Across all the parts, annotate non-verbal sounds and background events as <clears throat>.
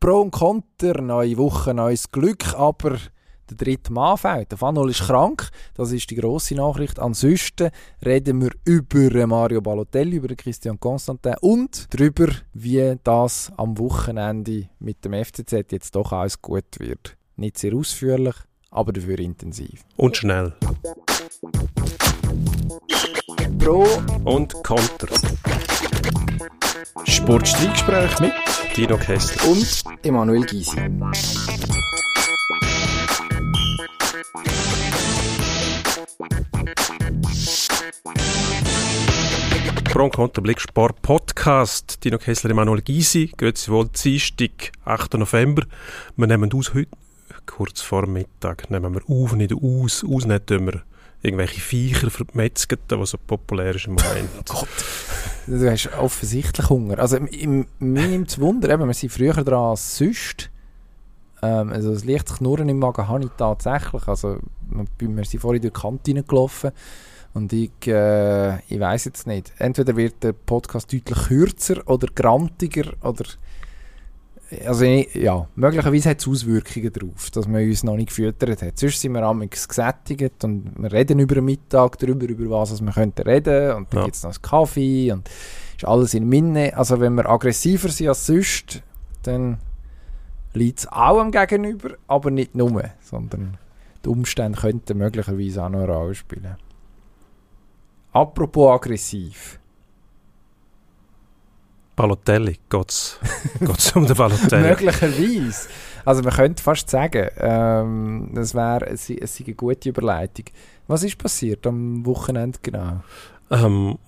Pro und Konter, neue Woche, neues Glück, aber der dritte Mann fehlt. Der Fanol ist krank, das ist die grosse Nachricht. Ansonsten reden wir über Mario Balotelli, über Christian Constantin und darüber, wie das am Wochenende mit dem FCZ jetzt doch alles gut wird. Nicht sehr ausführlich, aber dafür intensiv. Und schnell. Pro und Konter. Sportstreitgespräch mit Dino Kessler und Emanuel Gysi. Pro und Blick Sport Podcast. Dino Kessler, Emanuel Gysi. Grüezi wohl, Dienstag, 8. November. Wir nehmen aus heute, kurz vor Mittag, nehmen wir auf, nicht aus. Aus nicht tun wir irgendwelche Viecher vermetzgen, die so populär ist im Moment. oh Gott, du hast offensichtlich Hunger. Also im, mir nimmt es Wunder, eben, wir sind früher dran als sonst. Ähm, also das leichtes Knurren im Magen habe ich tatsächlich. Also wir sind vorhin durch die Kantine gelaufen und ich, äh, ich weiß jetzt nicht. Entweder wird der Podcast deutlich kürzer oder grantiger oder also ja, möglicherweise hat es Auswirkungen darauf, dass man uns noch nicht gefüttert hat. Sonst sind wir amigs gesättigt und wir reden über den Mittag darüber, über was wir könnten reden und dann ja. gibt es noch einen Kaffee und ist alles in Minne. Also wenn wir aggressiver sind als sonst, dann liegt es auch am Gegenüber, aber nicht nur, sondern die Umstände könnten möglicherweise auch noch eine Rolle spielen. Apropos aggressiv. Balotelli, geht's, geht's um den Balotelli? <laughs> Möglicherweise. Also man könnte fast sagen, ähm, das wäre es, es eine gute Überleitung. Was ist passiert am Wochenende genau? Ähm,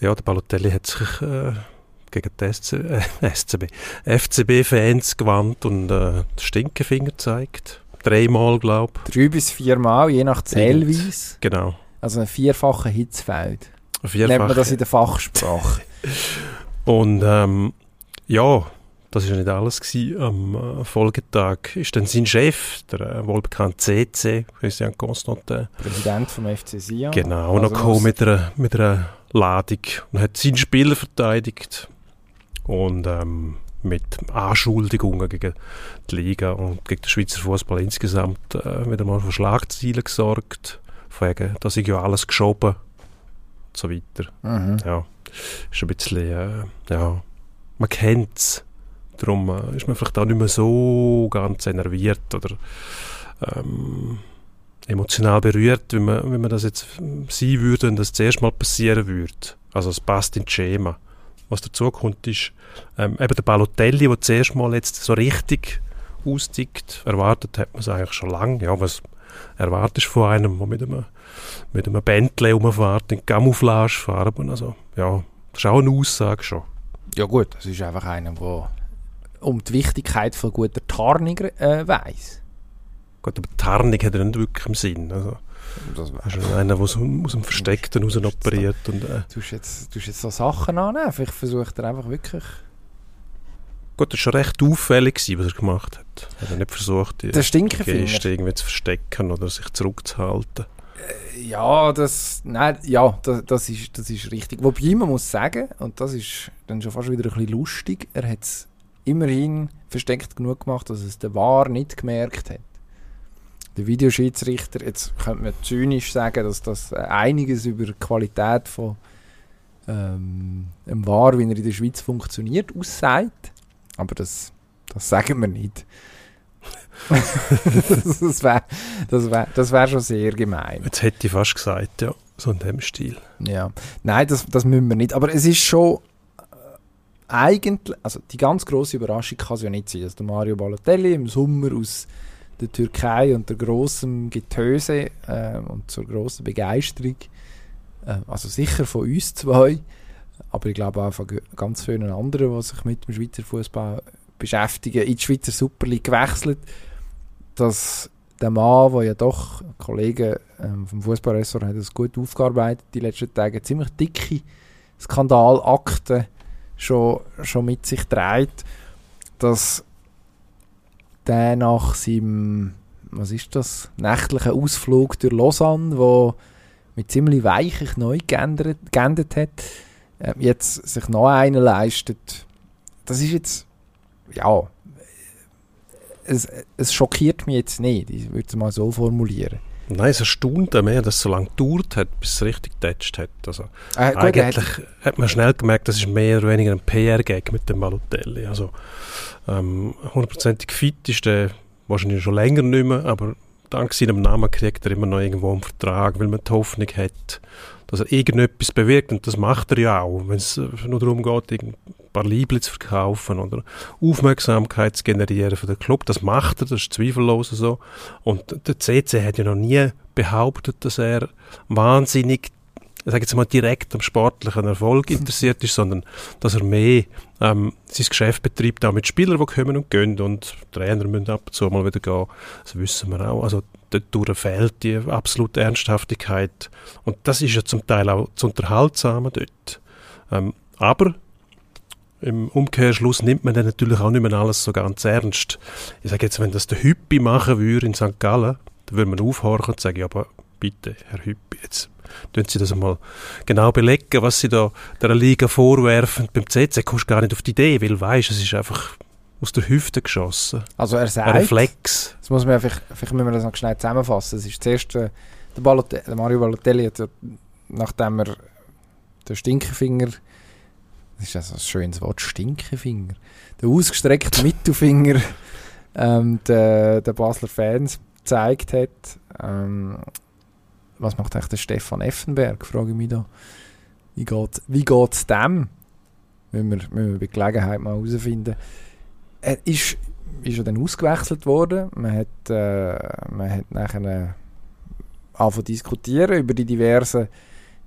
ja, der Balotelli hat sich äh, gegen die SC, äh, <laughs> SCB, FCB-Fans gewandt und äh, den Stinkefinger gezeigt. Dreimal, glaube ich. Drei bis viermal, je nach Zählweise. Genau. Also ein vierfacher Hitzfeld. Vierfach. Nennt man das in der Fachsprache. <laughs> Und ähm, ja, das war ja nicht alles. Gewesen. Am äh, Folgetag ist dann sein Chef, der äh, wohlbekannte CC, Christian Constantin. Präsident vom FC Sion. Genau, also noch gekommen mit einer, mit einer Ladung und hat seinen Spieler verteidigt. Und ähm, mit Anschuldigungen gegen die Liga und gegen den Schweizer Fußball insgesamt äh, wieder mal für Schlagzeilen gesorgt. Wegen, da ist ja alles geschoben und so weiter. Mhm. Ja ist ein bisschen, äh, ja, man kennt es. Darum äh, ist man vielleicht auch nicht mehr so ganz enerviert oder ähm, emotional berührt, wie man, wie man das jetzt sein würde, wenn das zuerst mal passieren würde. Also es passt ins Schema. Was dazu kommt, ist ähm, eben der Balotelli, der zuerst mal jetzt so richtig austickt. Erwartet hat man es eigentlich schon lange. Ja, was erwartest von einem, der mit einem mit einem Bentley rumfährt, in Camouflagefarben. Also, ja, das ist auch eine Aussage schon. Ja gut, das ist einfach einer, der um die Wichtigkeit von guter Tarnung äh, weiss. Gut, aber Tarnung hat er nicht wirklich im Sinn. Also, das ist also einer, der aus dem Versteckten raus operiert. Und, äh. du, hast jetzt, du jetzt so Sachen annehmen. Vielleicht versucht er einfach wirklich... Gut, das war schon recht auffällig, was er gemacht hat. Er hat nicht versucht, die, die Geste irgendwie zu verstecken oder sich zurückzuhalten. Ja, das, nein, ja, das, das, ist, das ist richtig. Wobei man muss sagen, und das ist dann schon fast wieder ein bisschen lustig, er hat es immerhin versteckt genug gemacht, dass es der War nicht gemerkt hat. Der Videoschiedsrichter, jetzt könnte man zynisch sagen, dass das einiges über die Qualität von ähm, dem War, wie er in der Schweiz funktioniert, aussagt. Aber das, das sagen wir nicht. <laughs> <laughs> das wäre das wär, das wär schon sehr gemein. Jetzt hätte ich fast gesagt, ja, so in dem Stil. Ja, nein, das, das müssen wir nicht. Aber es ist schon äh, eigentlich, also die ganz große Überraschung kann es ja nicht sein, dass der Mario Balotelli im Sommer aus der Türkei unter großem Getöse äh, und zur großen Begeisterung, äh, also sicher von uns zwei, aber ich glaube auch von ganz vielen anderen, die sich mit dem Schweizer Fußball beschäftigen, in die Schweizer Super League gewechselt dass der Mann, der ja doch, Kollegen ähm, vom Fußballressort haben das gut aufgearbeitet die letzten Tage, ziemlich dicke Skandalakten schon, schon mit sich trägt, dass der nach seinem, was ist das, nächtlichen Ausflug durch Lausanne, wo mit ziemlich weichig neu geändert, geändert hat, äh, jetzt sich noch einen leistet. Das ist jetzt, ja, es, es schockiert mich jetzt nicht, ich würde es mal so formulieren. Nein, es erstaunt mehr, dass es so lange gedauert hat, bis es richtig getatscht hat. Also, Äh, gut, eigentlich hat- hat, man schnell gemerkt, das ist mehr oder weniger ein PR-Gag mit dem Balotelli. Also, ähm, hundertprozentig fit ist der wahrscheinlich schon länger nicht mehr, aber dank seinem Namen kriegt er immer noch irgendwo einen Vertrag, weil man die Hoffnung hat, dass er irgendetwas bewirkt. Und das macht er ja auch, wenn es nur darum geht, ein paar Liebling zu verkaufen oder Aufmerksamkeit zu generieren für den Club. Das macht er, das ist zweifellos so. Und der CC hat ja noch nie behauptet, dass er wahnsinnig, ich sage jetzt mal direkt am sportlichen Erfolg interessiert ist, sondern dass er mehr ähm, sein Geschäft betreibt, auch mit Spielern, die kommen und gehen und Trainer müssen ab und zu mal wieder gehen. Das wissen wir auch. Also dort fehlt die absolute Ernsthaftigkeit und das ist ja zum Teil auch zu unterhaltsam dort. Ähm, aber im Umkehrschluss nimmt man dann natürlich auch nicht mehr alles so ganz ernst. Ich sage jetzt, wenn das der Hüppi machen würde in St. Gallen, dann würde man aufhorchen und sagen, ja, aber bitte, Herr Hüppi, jetzt tun Sie das einmal genau belegen, was Sie da der Liga vorwerfen. Beim CC kommst du gar nicht auf die Idee, weil weißt, es ist einfach aus der Hüfte geschossen. Also er Ein sagt, Reflex. das muss man einfach, vielleicht müssen wir das noch schnell zusammenfassen. Es ist zuerst, äh, der, Balotelli, der Mario Balotelli hat, nachdem er den Stinkefinger, das ist also ein schönes Wort, Stinkefinger, den ausgestreckten Mittelfinger ähm, den, den Basler Fans gezeigt hat. Ähm, was macht eigentlich der Stefan Effenberg, frage ich mich da. Wie geht wie dem? Müssen wir, müssen wir bei Gelegenheit mal herausfinden. Er ist, ist ja dann ausgewechselt worden. Man hat, äh, man hat nachher äh, angefangen diskutieren über die diversen,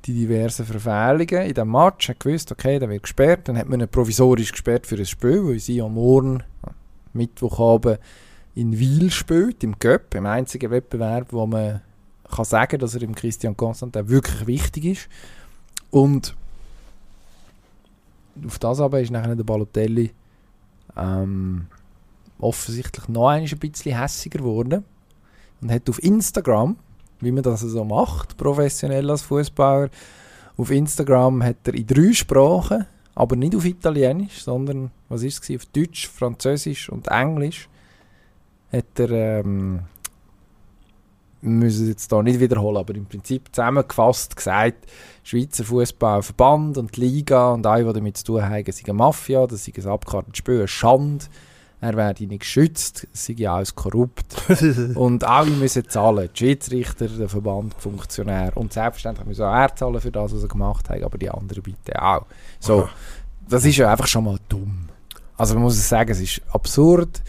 die diversen Verfehlungen in diesem Match. hat gewusst, okay, der wird gesperrt. Dann hat man ihn provisorisch gesperrt für ein Spiel, weil sie am Morgen, Mittwochabend, in Wiel spielt, im Göpp, im einzigen Wettbewerb, wo man kann sagen, dass er im Christian Constantin wirklich wichtig ist. Und auf das aber ist nachher der Balotelli ähm, offensichtlich noch ein bisschen hässiger geworden und hat auf Instagram, wie man das so macht, professionell als Fußballer, auf Instagram hat er in drei Sprachen, aber nicht auf Italienisch, sondern was ist es? Auf Deutsch, Französisch und Englisch hat er ähm, wir müssen es jetzt da nicht wiederholen, aber im Prinzip zusammengefasst gesagt, Schweizer Fußballverband und die Liga und alle, die damit zu tun haben, sind eine Mafia, das ist ein abgekartetes Spiel, eine Schande, er werde nicht geschützt, es sei ja alles korrupt. <laughs> Und alle müssen zahlen, die Schiedsrichter, der Verband, die Funktionäre. Und selbstverständlich müssen auch er zahlen für das, was sie gemacht haben, aber die anderen bitte auch. So, das ist ja einfach schon mal dumm. Also man muss sagen, es ist absurd,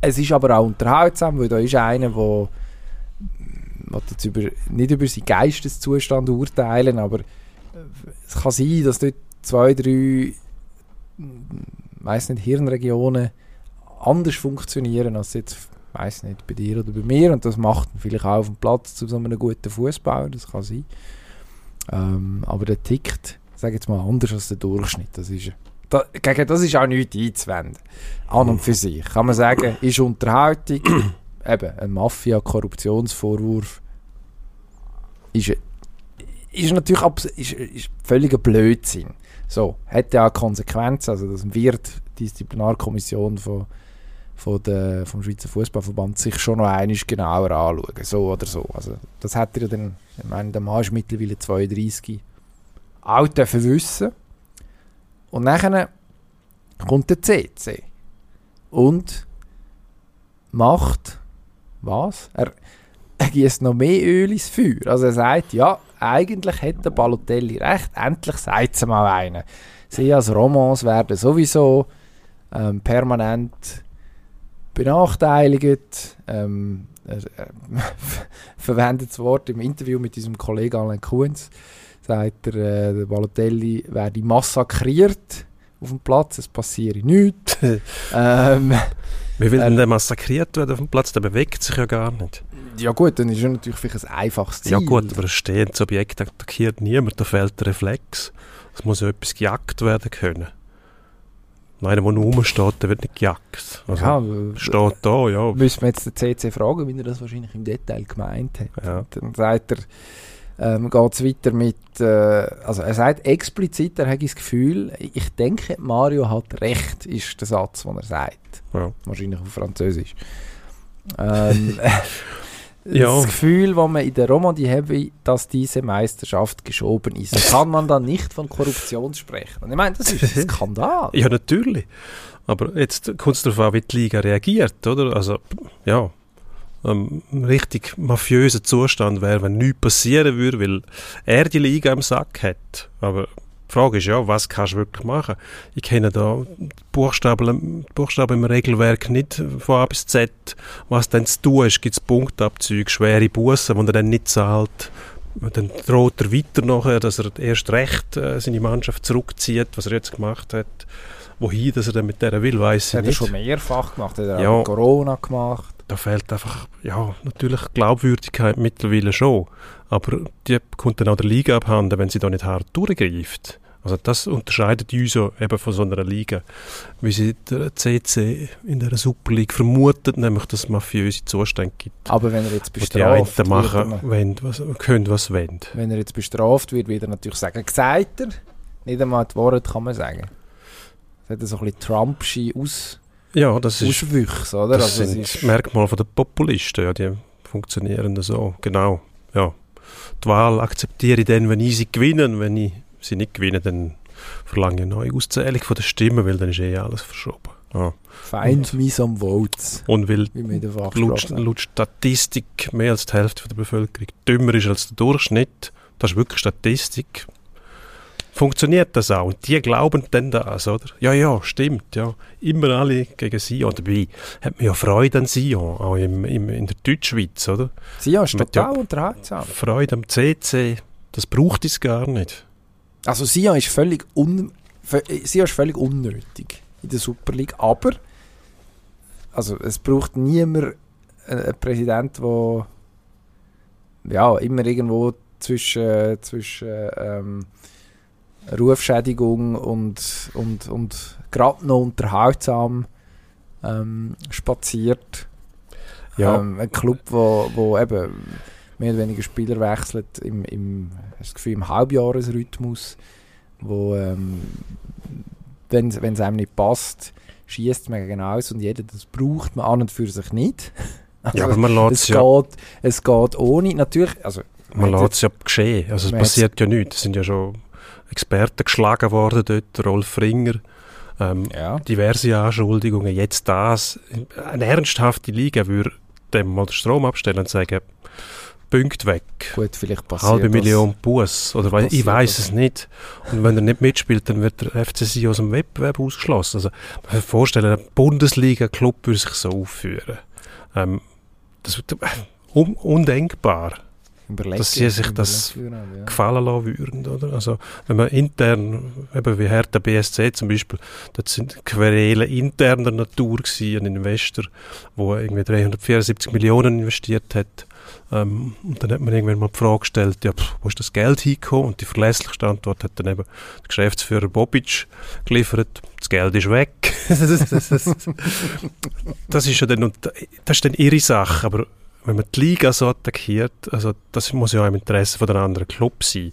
es ist aber auch unterhaltsam, weil da ist einer, der will jetzt über, nicht über seinen Geisteszustand urteilen, aber äh, es kann sein, dass dort zwei, drei, weiß nicht, Hirnregionen anders funktionieren als jetzt, weiß nicht, bei dir oder bei mir und das macht vielleicht auch auf dem Platz zu so einem guten Fußballer, das kann sein. Ähm, aber der tickt, sage jetzt mal, anders als der Durchschnitt. Das ist, da, gegen das ist auch nichts einzuwenden. An und für sich. Kann man sagen, ist Unterhaltung, <clears throat> eben ein Mafia-Korruptionsvorwurf, ist, ist natürlich ist, ist völliger Blödsinn. So, hat ja auch Konsequenzen, also das wird die Disziplinarkommission von, von der, vom Schweizer Fußballverband sich schon noch einmal genauer anschauen, so oder so. Also das er ja dann, ich meine, der Mann ist mittlerweile 32, auch dürfen wissen. Und dann kommt der CC und macht was? Er, er gießt noch mehr Öl ins Feuer. Also er sagt, ja, eigentlich hätte Balotelli recht, endlich sagt es mal einer. Sie als Romans werden sowieso ähm, permanent benachteiligt. Ähm, er, er <laughs> verwendet das Wort im Interview mit diesem Kollegen Alain Kuhns. Sagt er, äh, der Balotelli werde massakriert auf dem Platz, es passiere nichts. <laughs> ähm, Wie will denn der massakriert werden auf dem Platz? Der bewegt sich ja gar nicht. ja gut, dann ist er natürlich vielleicht ein einfaches Ziel. Ja gut, aber ein stehendes Objekt attackiert niemand, da fehlt der Reflex. Es muss ja etwas gejagt werden können. Und einer, der nur rumsteht, der wird nicht gejagt. Also, ja, steht da, ja. müssen wir jetzt den CC fragen, wie er das wahrscheinlich im Detail gemeint hat. ja. Dann sagt er, ähm, geht es weiter mit, äh, also er sagt explizit, er hat das Gefühl, ich denke, Mario hat recht, ist der Satz, den er sagt. Ja. Wahrscheinlich auf Französisch. Ähm, <laughs> <laughs> Ja. Das Gefühl, das man in der Romandie habe, dass diese Meisterschaft geschoben ist. Kann man dann nicht von Korruption sprechen? Und ich meine, das ist ein <laughs> Skandal. Ja, natürlich. Aber jetzt kommt es darauf an, wie die Liga reagiert, oder? Also, ja, ein richtig mafiöser Zustand wäre, wenn nichts passieren würde, weil er die Liga im Sack hat. Aber die Frage ist ja, was kannst du wirklich machen? Ich kenne da die Buchstaben, Buchstaben im Regelwerk nicht von A bis Z. Was dann zu tun ist, gibt es Punktabzüge, schwere Bussen, die er dann nicht zahlt. Dann droht er weiter nachher, dass er erst recht äh, seine Mannschaft zurückzieht, was er jetzt gemacht hat. Wohin, dass er dann mit der will, weiß ich hat er nicht. schon mehrfach gemacht, hat er Ja. auch Corona gemacht. Da fehlt einfach, ja, natürlich Glaubwürdigkeit mittlerweile schon. Aber die kommt dann auch der Liga abhanden, wenn sie da nicht hart durchgreift. Also das unterscheidet uns ja eben von so einer Liga, wie sie der CC in der Super League vermutet, nämlich dass es mafiöse Zustände gibt. Aber wenn er jetzt bestraft wird, machen, wollen, was, können, was wollen. wenn er jetzt bestraft wird, wird er natürlich sagen, gesagt er. Nicht einmal die Worte kann man sagen. Das hat so ein bisschen Trumpsche Aus Ja, das ist, Auswüchse, oder? das Also sind ist- Merkmale von der Populisten, ja, die funktionieren so, genau. Ja. Die Wahl akzeptiere ich dann, wenn ich sie gewinne, wenn ich sie nicht gewinne, dann verlange ich eine neue Auszählung von der Stimmen, weil dann ist eh alles verschoben. Ja. Find me some votes, Und weil laut, laut Statistik mehr als die Hälfte der Bevölkerung dümmer ist als der Durchschnitt, das ist wirklich Statistik, funktioniert das auch. Und die glauben dann das, oder? Ja, ja, stimmt, ja. Immer alle gegen Sion. Dabei hat man ja Freude an Sion, auch im, im, in der Deutschschweiz, oder? Sia ist total unterhaltsam. Freude am CC, das braucht es gar nicht. Also Sia ist völlig un Sia ist völlig unnötig in der Super League, aber also es braucht niemand äh, einen Präsident, der ja immer irgendwo zwischen zwischen ähm, Rufschädigung und und und gerade noch unterhaltsam ähm, spaziert. Ja. Ähm, ein Club, wo, wo eben mehr oder weniger Spieler wechselt im, im, das Gefühl, im Halbjahresrhythmus, wo ähm, wenn es einem nicht passt, schießt man gegen aus und jeder das braucht man an und für sich nicht. Also, Ja, aber man lässt es, ja, geht, es geht ohne, natürlich, also man lässt es ja geschehen. Also es passiert ja nichts. Es sind ja schon Experten geschlagen worden dort, Rolf Ringer, ähm, ja, diverse Anschuldigungen, jetzt das. Eine ernsthafte Liga würde dem mal den Strom abstellen und sagen, Punkt weg. gut, vielleicht passiert Halbe. Million Bus oder weil, ich weiß es nicht. Und wenn er nicht mitspielt, dann wird der FCC aus dem Wettbewerb ausgeschlossen. Also man kann sich vorstellen, ein Bundesliga-Club würde sich so aufführen. Ähm, das wird un undenkbar. Überlegen, dass sie sich das überlegen, ja. gefallen lassen würden, oder? Also, wenn man intern, eben wie Hertha BSC zum Beispiel, das sind Querelen interner Natur gewesen, ein Investor, der irgendwie 374 Millionen investiert hat. Ähm, und dann hat man irgendwann mal die Frage gestellt, ja, wo ist das Geld hingekommen? Und die verlässlichste Antwort hat dann eben der Geschäftsführer Bobic geliefert, das Geld ist weg. <laughs> das ist ja dann, das ist dann ihre Sache, aber wenn man die Liga so attackiert, also das muss ja auch im Interesse von den anderen Club sein.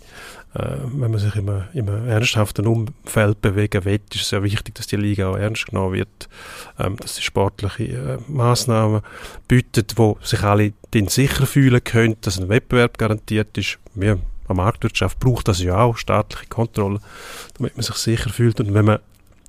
Äh, wenn man sich in einem, in einem ernsthaften Umfeld bewegen will, ist es ja wichtig, dass die Liga auch ernst genommen wird, ähm, dass sie sportliche äh, Massnahmen bietet, wo sich alle dann sicher fühlen können, dass ein Wettbewerb garantiert ist. Wir eine Marktwirtschaft braucht das ja auch, staatliche Kontrolle, damit man sich sicher fühlt. Und wenn man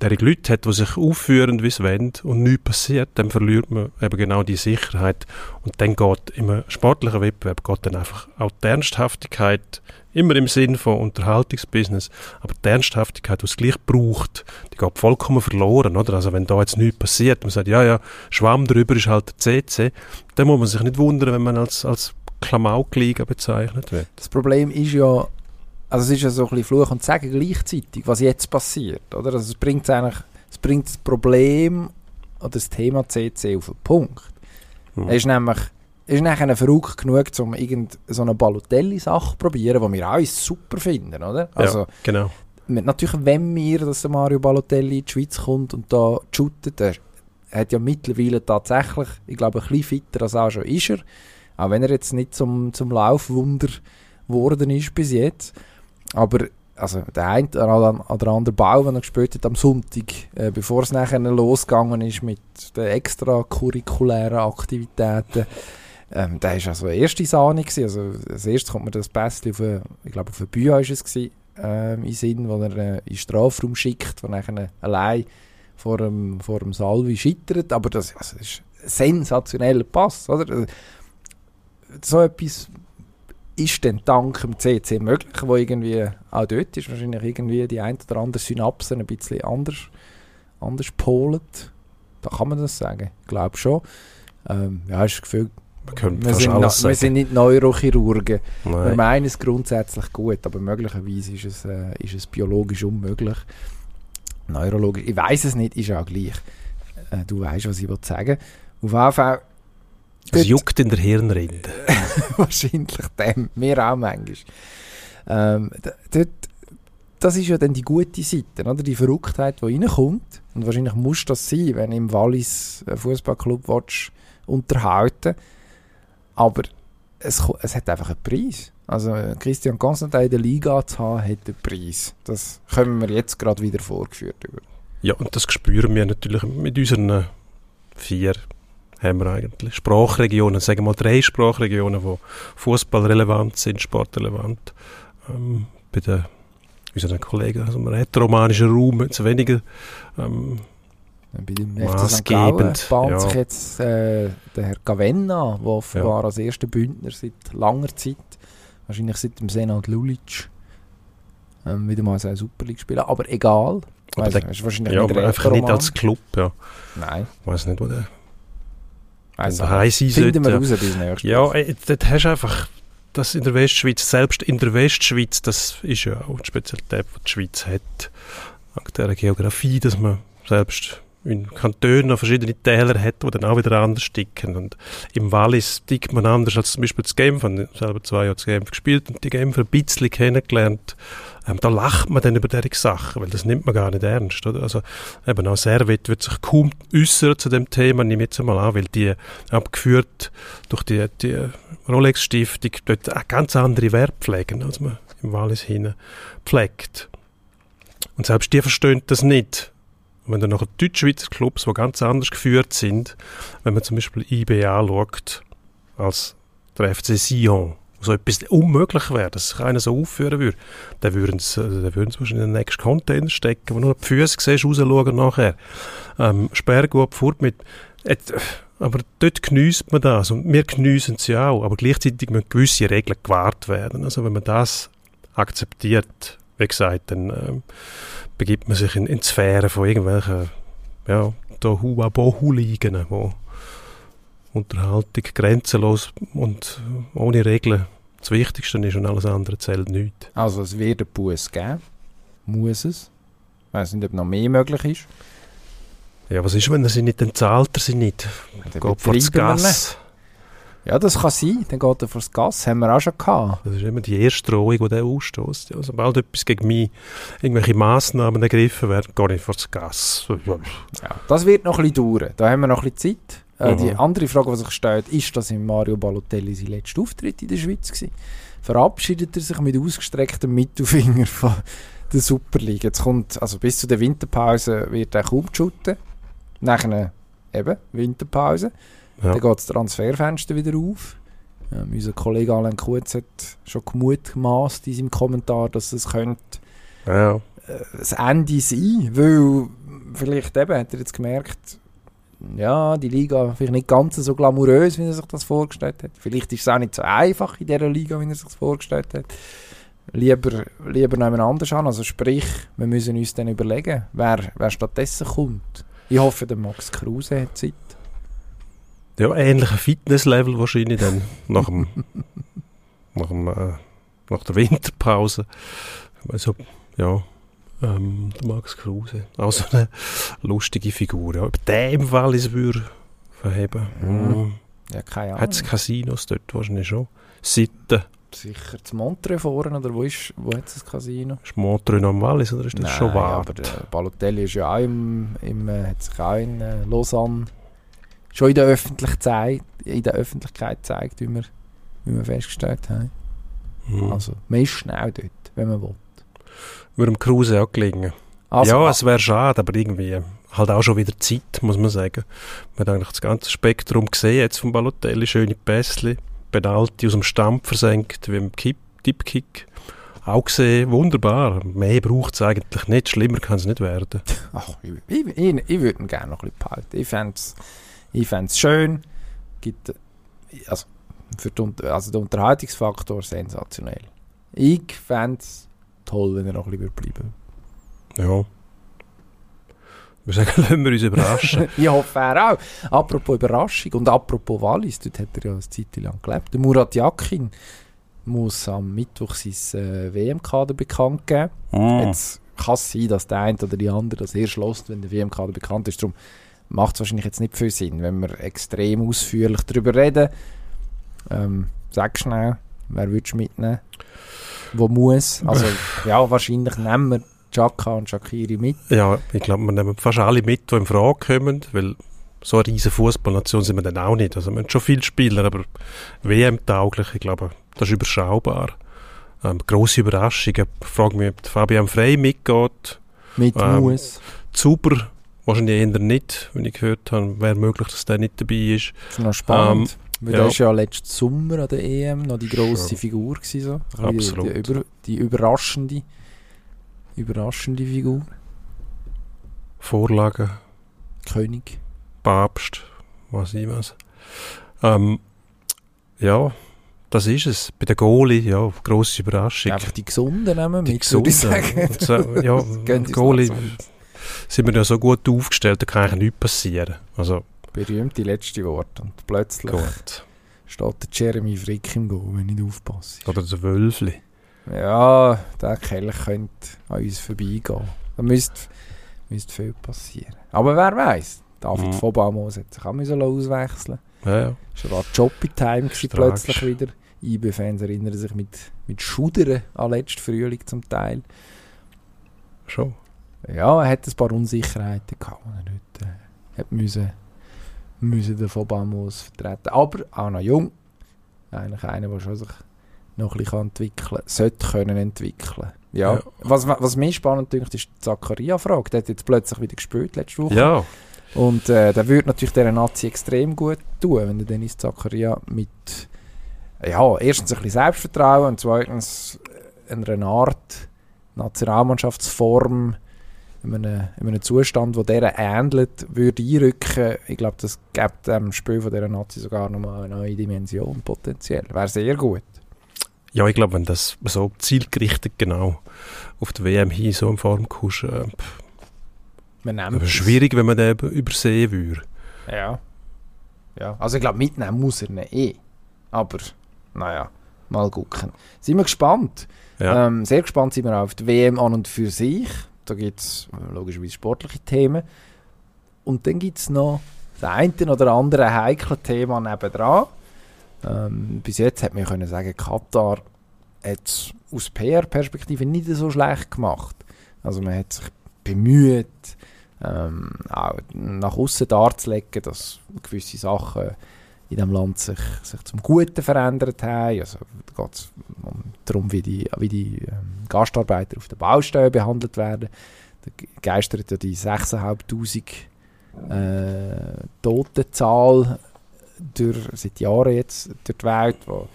derige Leute hat, die sich aufführen, wie es wollen und nichts passiert, dann verliert man eben genau die Sicherheit. Und dann geht im sportlichen Wettbewerb geht dann einfach auch die Ernsthaftigkeit, immer im Sinn von Unterhaltungsbusiness, aber die Ernsthaftigkeit, die es gleich braucht, die geht vollkommen verloren, oder? Also wenn da jetzt nichts passiert, man sagt, ja, ja, Schwamm drüber ist halt der CC, dann muss man sich nicht wundern, wenn man als, als Klamauk-Liga bezeichnet wird. Das Problem ist ja, also es ist ja so ein bisschen Fluch und Sagen gleichzeitig, was jetzt passiert, oder? Also es bringt eigentlich, es bringt das Problem oder das Thema CC auf den Punkt. Hm. Er ist nämlich, ist nachher verrückt genug, um so eine Balotelli-Sache zu probieren, die wir alle super finden, oder? Also ja, genau. natürlich, wenn wir, dass der Mario Balotelli in die Schweiz kommt und da shootet, er hat ja mittlerweile tatsächlich, ich glaube, ein bisschen fitter als auch schon ist er. Auch wenn er jetzt nicht zum, zum Laufwunder geworden ist bis jetzt. Aber also der eine oder andere Bau, den er gespielt hat am Sonntag, äh, bevor es nachher losgegangen ist mit den extracurriculären Aktivitäten, ähm, der war also erste Sahne gewesen. Also als erstes kommt mir das Pässchen auf, eine, ich glaube auf eine Bühne ist es gewesen, ähm, in Sinn, wo er äh, in den Strafraum schickt, wo nachher allein vor dem, vor dem Salvi scheitert. Aber das, also, das ist ein sensationeller Pass, oder? So etwas ist dann dank dem CC möglich, wo irgendwie auch dort ist wahrscheinlich irgendwie die ein oder andere Synapse ein bisschen anders, anders polet. Da kann man das sagen. Ich glaube schon. Ähm, ja, ist das Gefühl, wir sind, alles wir sind nicht Neurochirurgen. Nein. Wir meinen es grundsätzlich gut, aber möglicherweise ist es, äh, ist es biologisch unmöglich. Neurologisch, ich weiß es nicht, ist auch gleich. Äh, du weißt, was ich sagen Auf jeden Fall es juckt in der Hirnrinde. <laughs> Wahrscheinlich dem. Mir auch manchmal. Ähm, dort, das ist ja dann die gute Seite, oder? die Verrücktheit, die reinkommt. Und wahrscheinlich muss das sein, wenn du im Wallis Fußballclub unterhalten Aber es, es hat einfach einen Preis. Also Christian Constantin in der Liga zu haben, hat einen Preis. Das können wir jetzt gerade wieder vorgeführt. Über. Ja, und das spüren wir natürlich mit unseren vier haben wir eigentlich Sprachregionen, sagen wir mal drei Sprachregionen, die fußballrelevant sind, sportrelevant. Ähm, bei den unseren Kollegen also im rätoromanischen Raum jetzt weniger ähm, bei dem maßgebend. bahnt ja. sich jetzt äh, der Herr Gavenna, der offenbar ja. als erster Bündner seit langer Zeit, wahrscheinlich seit dem Senat Lulic, ähm, wieder mal eine Super League spielen. Aber egal. Aber weiss, der, ist wahrscheinlich ja, aber einfach nicht als Club, ja. Nein. Ich weiß nicht, wo der also, daheim sein Finden wir raus bis nächstes Ja, äh, dort hast du einfach das in der Westschweiz, selbst in der Westschweiz, das ist ja auch die Spezialität, die die Schweiz hat, wegen dieser Geografie, dass man selbst in Kantonen verschiedene Täler hat, die dann auch wieder anders sticken. Und im Wallis tickt man anders als zum Beispiel das Genf. Ich habe selber zwei Jahre das Genf gespielt und die Genfer ein bisschen kennengelernt. Ähm, da lacht man dann über diese Sachen, weil das nimmt man gar nicht ernst. Oder? Also eben auch Servet wird sich kaum äußern zu dem Thema, nehme ich jetzt einmal an, weil die abgeführt durch die, die Rolex-Stiftung dort eine ganz andere Wert pflegen, als man im Wallis hin pflegt. Und selbst die verstehen das nicht wenn du Deutschschweizer Clubs, die ganz anders geführt sind, wenn man zum Beispiel IB anschaut, als der FC Sion, so etwas unmöglich wäre, dass sich einer so aufführen würde, dann würden sie, also dann würden sie wahrscheinlich in den nächsten Container stecken, wo nur die Füße siehst, rausschauen nachher. Ähm, Sperrgut fort mit, äh, aber dort geniesst man das und wir geniessen es ja auch, aber gleichzeitig müssen gewisse Regeln gewahrt werden. Also wenn man das akzeptiert, wie gesagt, dann ähm, begibt man sich in, in die Sphäre von irgendwelchen ja, Tohuwabohu-Ligen, wo Unterhaltung grenzenlos und ohne Regeln das Wichtigste ist und alles andere zählt nicht. Also es wird einen Bus geben, muss es. Ich weiß nicht, ob noch mehr möglich ist. Ja, was ist, wenn er sie nicht, dann zahlt er sie nicht. Ja, Geht vor das Gas. Ja, das kann sein. Dann geht er vor das Gas. Haben wir auch schon gehabt. Das ist immer die erste Drohung, die er ausstößt. Ja, sobald etwas gegen mich, irgendwelche Massnahmen ergriffen werden, gehe ich vor das Gas. Ja, das wird noch ein bisschen dauern. Da haben wir noch ein bisschen Zeit. Äh, die andere Frage, die sich stellt, ist, dass im Mario Balotelli sein letzter Auftritt in der Schweiz war. Verabschiedet er sich mit ausgestrecktem Mittelfinger von der Superliga? Jetzt kommt, also bis zu der Winterpause wird er kaum shooten. Nachher eben Winterpause. Ja. Dann geht das Transferfenster wieder auf. Ähm, unser Kollege Alain Kutz hat schon gemutmaßt in seinem Kommentar, dass es könnte ja. äh, das Ende sein, weil vielleicht eben hat er jetzt gemerkt, ja, die Liga vielleicht nicht ganz so glamourös, wie er sich das vorgestellt hat. Vielleicht ist es auch nicht so einfach in dieser Liga, wie er sich das vorgestellt hat. Lieber, lieber nehmen anders an. Also sprich, wir müssen uns dann überlegen, wer, wer stattdessen kommt. Ich hoffe, der Max Kruse hat Zeit. Ja, ähnlicher Fitnesslevel wahrscheinlich dann nach, dem, <laughs> nach, dem, äh, nach der Winterpause. Also, ja, ähm, der Max Kruse. Auch so eine lustige Figur. Ja. Ob der im Wallis würde verheben. Mhm. Ja, keine Ahnung. Hat es Casinos dort wahrscheinlich schon? Sitten. Sicher zu Montreux vorne, oder wo, ist, wo hat es das Casino? Ist Montreux noch am Wallis, oder ist das Nein, schon wahr? aber der Balotelli ist ja auch im, im, äh, hat sich auch in äh, Lausanne schon in der, Öffentlichkeit, in der Öffentlichkeit gezeigt, wie wir, wie wir festgestellt haben. Mhm. Also, man ist schnell dort, wenn man will. Würde dem Kruse auch gelingen. Also, ja, es wäre schade, aber irgendwie halt auch schon wieder Zeit, muss man sagen. Man hat eigentlich das ganze Spektrum gesehen, jetzt vom Balotelli, schöne Pässli, Penalty aus dem Stamm versenkt, wie im Tippkick. Auch gesehen, wunderbar. Mehr braucht es eigentlich nicht, schlimmer kann es nicht werden. ach, ich, ich, ich, ich würde ihn gerne noch ein bisschen behalten. Ich fände es ich fänd's schön. Gibt, also, für Unter- also der Unterhaltungsfaktor sensationell. Ich fände es toll, wenn er noch ein bisschen bleiben Ja. Wir sagen, <laughs> lassen wir uns überraschen. Ich hoffe, er auch. Apropos Überraschung und apropos Wallis, dort hat er ja eine Zeit lang gelebt. Der Murat Yakin muss am Mittwoch sein äh, WM-Kader bekannt geben. Mhm. Jetzt kann es sein, dass der eine oder die andere das erst lässt, wenn der WM-Kader bekannt ist. Darum macht es wahrscheinlich jetzt nicht viel Sinn, wenn wir extrem ausführlich darüber reden. Ähm, sag schnell, wer würdest du mitnehmen? Wo muss? Also, <laughs> ja, wahrscheinlich nehmen wir Chaka und Shakiri mit. Ja, ich glaube, wir nehmen fast alle mit, die in Frage kommen, weil so eine riesige Fußballnation sind wir dann auch nicht. Also wir haben schon viele Spieler, aber WM-tauglich, ich glaube, das ist überschaubar. Ähm, grosse Überraschungen. Ich frage mich, ob Fabian Frey mitgeht. Mit Ähm, muss. Zuber wahrscheinlich eher nicht, wenn ich gehört habe, wäre möglich, dass der nicht dabei ist. Das ist noch spannend. weil Ähm, ja. der ist ja letzten Sommer an der EM noch die grosse Schon. Figur gewesen, so. Bisschen Absolut. Die, über, die überraschende, überraschende Figur. Vorlagen, König. Papst, was ich was. Ähm, ja, das ist es. Bei der Goalie, ja, grosse Überraschung. Einfach die Gesunden nehmen Die mit, würde ich Gesunden. sagen. Ja, <laughs> Goalie. Sind wir ja so gut aufgestellt, da kann eigentlich nichts passieren. Also Berühmte letzte Wort. Und plötzlich gut. steht der Jeremy Frick im Goal, wenn ich nicht aufpasse. Oder der Wölfli. Ja, der Kelch könnte an uns vorbeigehen. Da müsste, müsste viel passieren. Aber wer weiß? David Mhm. von Bamos hat sich auch müssen auswechseln Ja, ja. Es war gewesen Strax. plötzlich wieder. IB-Fans erinnern sich mit, mit Schudern an letzten Frühling zum Teil. Schon. Ja, er hat ein paar Unsicherheiten gehabt, die er nicht äh, hat müssen, müssen den von Bamos vertreten. Aber auch noch jung. Eigentlich einer, der schon sich noch ein bisschen entwickeln kann, sollte können entwickeln. Ja. Ja. Was, was mir spannend dünkt, ist die Zakaria-Frage. Der hat jetzt plötzlich wieder gespielt letzte Woche. Ja, Und äh, der würde natürlich dieser Nazi extrem gut tun, wenn der Dennis Zakaria mit ja, erstens ein bisschen Selbstvertrauen und zweitens äh, einer Art Nationalmannschaftsform in einem, in einem Zustand, der ähnelt, würde einrücken. Ich glaube, das gibt dem Spiel von dieser Nazi sogar nochmal eine neue Dimension potenziell. Wäre sehr gut. ja, ich glaube, wenn das so zielgerichtet genau auf die WM hin so in Form kommst, äh, Man schwierig, wenn man den eben übersehen würde. Ja. ja. Also ich glaube, mitnehmen muss er ihn eh. Aber, naja, mal gucken. Sind wir gespannt. Ja. Ähm, sehr gespannt sind wir auf die WM an und für sich. Da gibt es logischerweise sportliche Themen. Und dann gibt es noch das eine oder andere heikle Thema nebendran. Ähm, bis jetzt hat man können sagen, Katar hat es aus PR-Perspektive nicht so schlecht gemacht. Also man hat sich bemüht, ähm, auch nach außen darzulegen, dass gewisse Sachen in diesem Land sich, sich zum Guten verändert haben. Also da geht es um, darum, wie die, wie die ähm, Gastarbeiter auf der Baustelle behandelt werden. Da ge- geistert ja die 6'500 äh, Totenzahl durch, seit Jahren jetzt durch die Welt, wo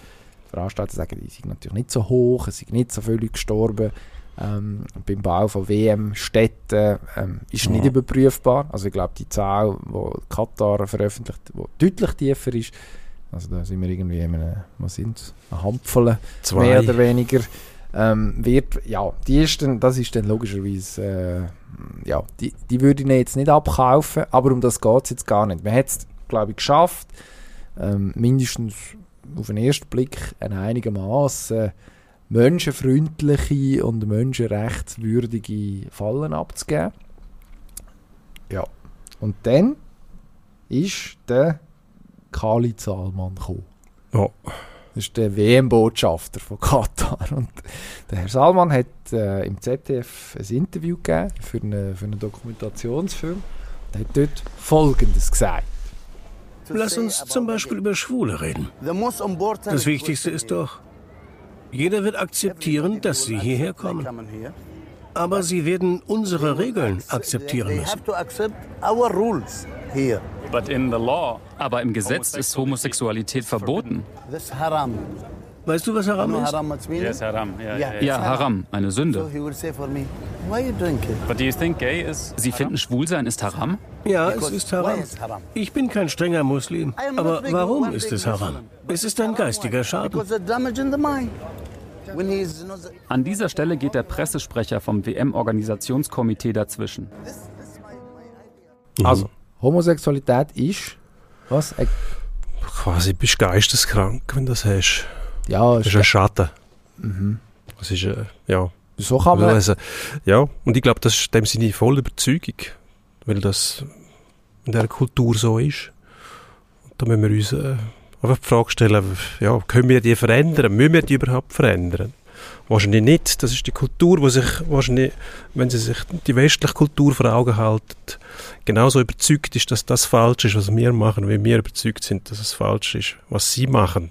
Veranstalter sagen, die sind natürlich nicht so hoch, es sind nicht so viele gestorben. Ähm, beim Bau von WM-Städten ähm, ist nicht Mhm. überprüfbar. Also ich glaube, die Zahl, die Katar veröffentlicht, die deutlich tiefer ist, also da sind wir irgendwie in einem, was sind eine Handvoll Zwei. mehr oder weniger, ähm, wird, ja, die ist dann, das ist dann logischerweise, äh, ja, die, die würde ich jetzt nicht abkaufen, aber um das geht es jetzt gar nicht. Man hat es, glaube ich, geschafft, ähm, mindestens auf den ersten Blick eine einigermaßen menschenfreundliche und menschenrechtswürdige Fallen abzugeben. Ja, und dann ist der Khalid Salman gekommen. Ja. Das ist der WM-Botschafter von Katar. Und der Herr Salman hat äh, im ZDF ein Interview gegeben für, eine, für einen Dokumentationsfilm. Er hat dort Folgendes gesagt. Lass uns zum Beispiel über Schwule reden. Das Wichtigste ist doch, Jeder wird akzeptieren, dass Sie hierher kommen. Aber Sie werden unsere Regeln akzeptieren müssen. Aber im Gesetz ist Homosexualität verboten. Weißt du, was Haram ist? Yes, haram. Yeah, ja, Haram, eine Sünde. Sie finden Schwulsein ist Haram? Ja, es ist Haram. Ich bin kein strenger Muslim. Aber warum ist es Haram? Es ist ein geistiger Schaden. An dieser Stelle geht der Pressesprecher vom WM-Organisationskomitee dazwischen. Also, Homosexualität ist. Was? Äh, Quasi bist geisteskrank, wenn du das hast. ja, Das ist ein Schatten. Das ist, äh, ja. so kann man. Also, ja, und ich glaube, das ist in dem Sinne voll Überzeugung, weil das in dieser Kultur so ist. Und da müssen wir uns äh, einfach die Frage stellen, ja, können wir die verändern? Müssen wir die überhaupt verändern? Wahrscheinlich nicht. Das ist die Kultur, die sich wahrscheinlich, wenn sie sich die westliche Kultur vor Augen halten, genauso überzeugt ist, dass das falsch ist, was wir machen, wie wir überzeugt sind, dass es falsch ist, was sie machen.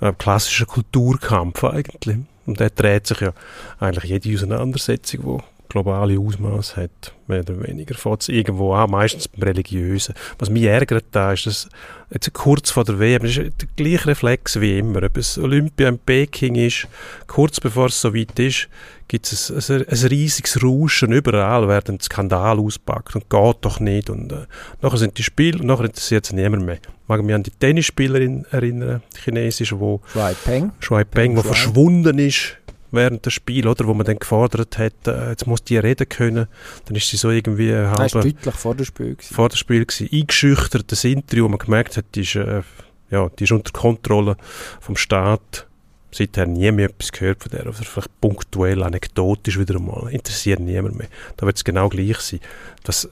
Ein klassischer Kulturkampf eigentlich. Und der dreht sich ja eigentlich jede Auseinandersetzung, die globale Ausmaß hat, mehr oder weniger. Fängt es irgendwo an, meistens beim Religiösen. Was mich ärgert da ist, dass jetzt kurz vor der WM, das ist der gleiche Reflex wie immer, ob es Olympia in Peking ist, kurz bevor es soweit ist, gibt es ein, ein, ein riesiges Rauschen überall, werden Skandal auspackt und geht doch nicht. Und äh, nachher sind die Spiele und nachher interessiert es niemand mehr. Ich mag mich an die Tennisspielerin erinnern, die chinesische, wo Shuai Peng. Shuai Peng, Peng wo verschwunden ist während des Spiels, oder, wo man dann gefordert hat, äh, jetzt muss die reden können, dann ist sie so irgendwie Das war halb deutlich vor dem Spiel. Gewesen. vor dem Spiel gewesen, eingeschüchtert, das Interview, wo man gemerkt hat, die ist, äh, ja, die ist unter Kontrolle vom Staat. Seither nie mehr etwas gehört von der, oder vielleicht punktuell, anekdotisch wieder einmal, interessiert niemand mehr. Da wird es genau gleich sein. Das,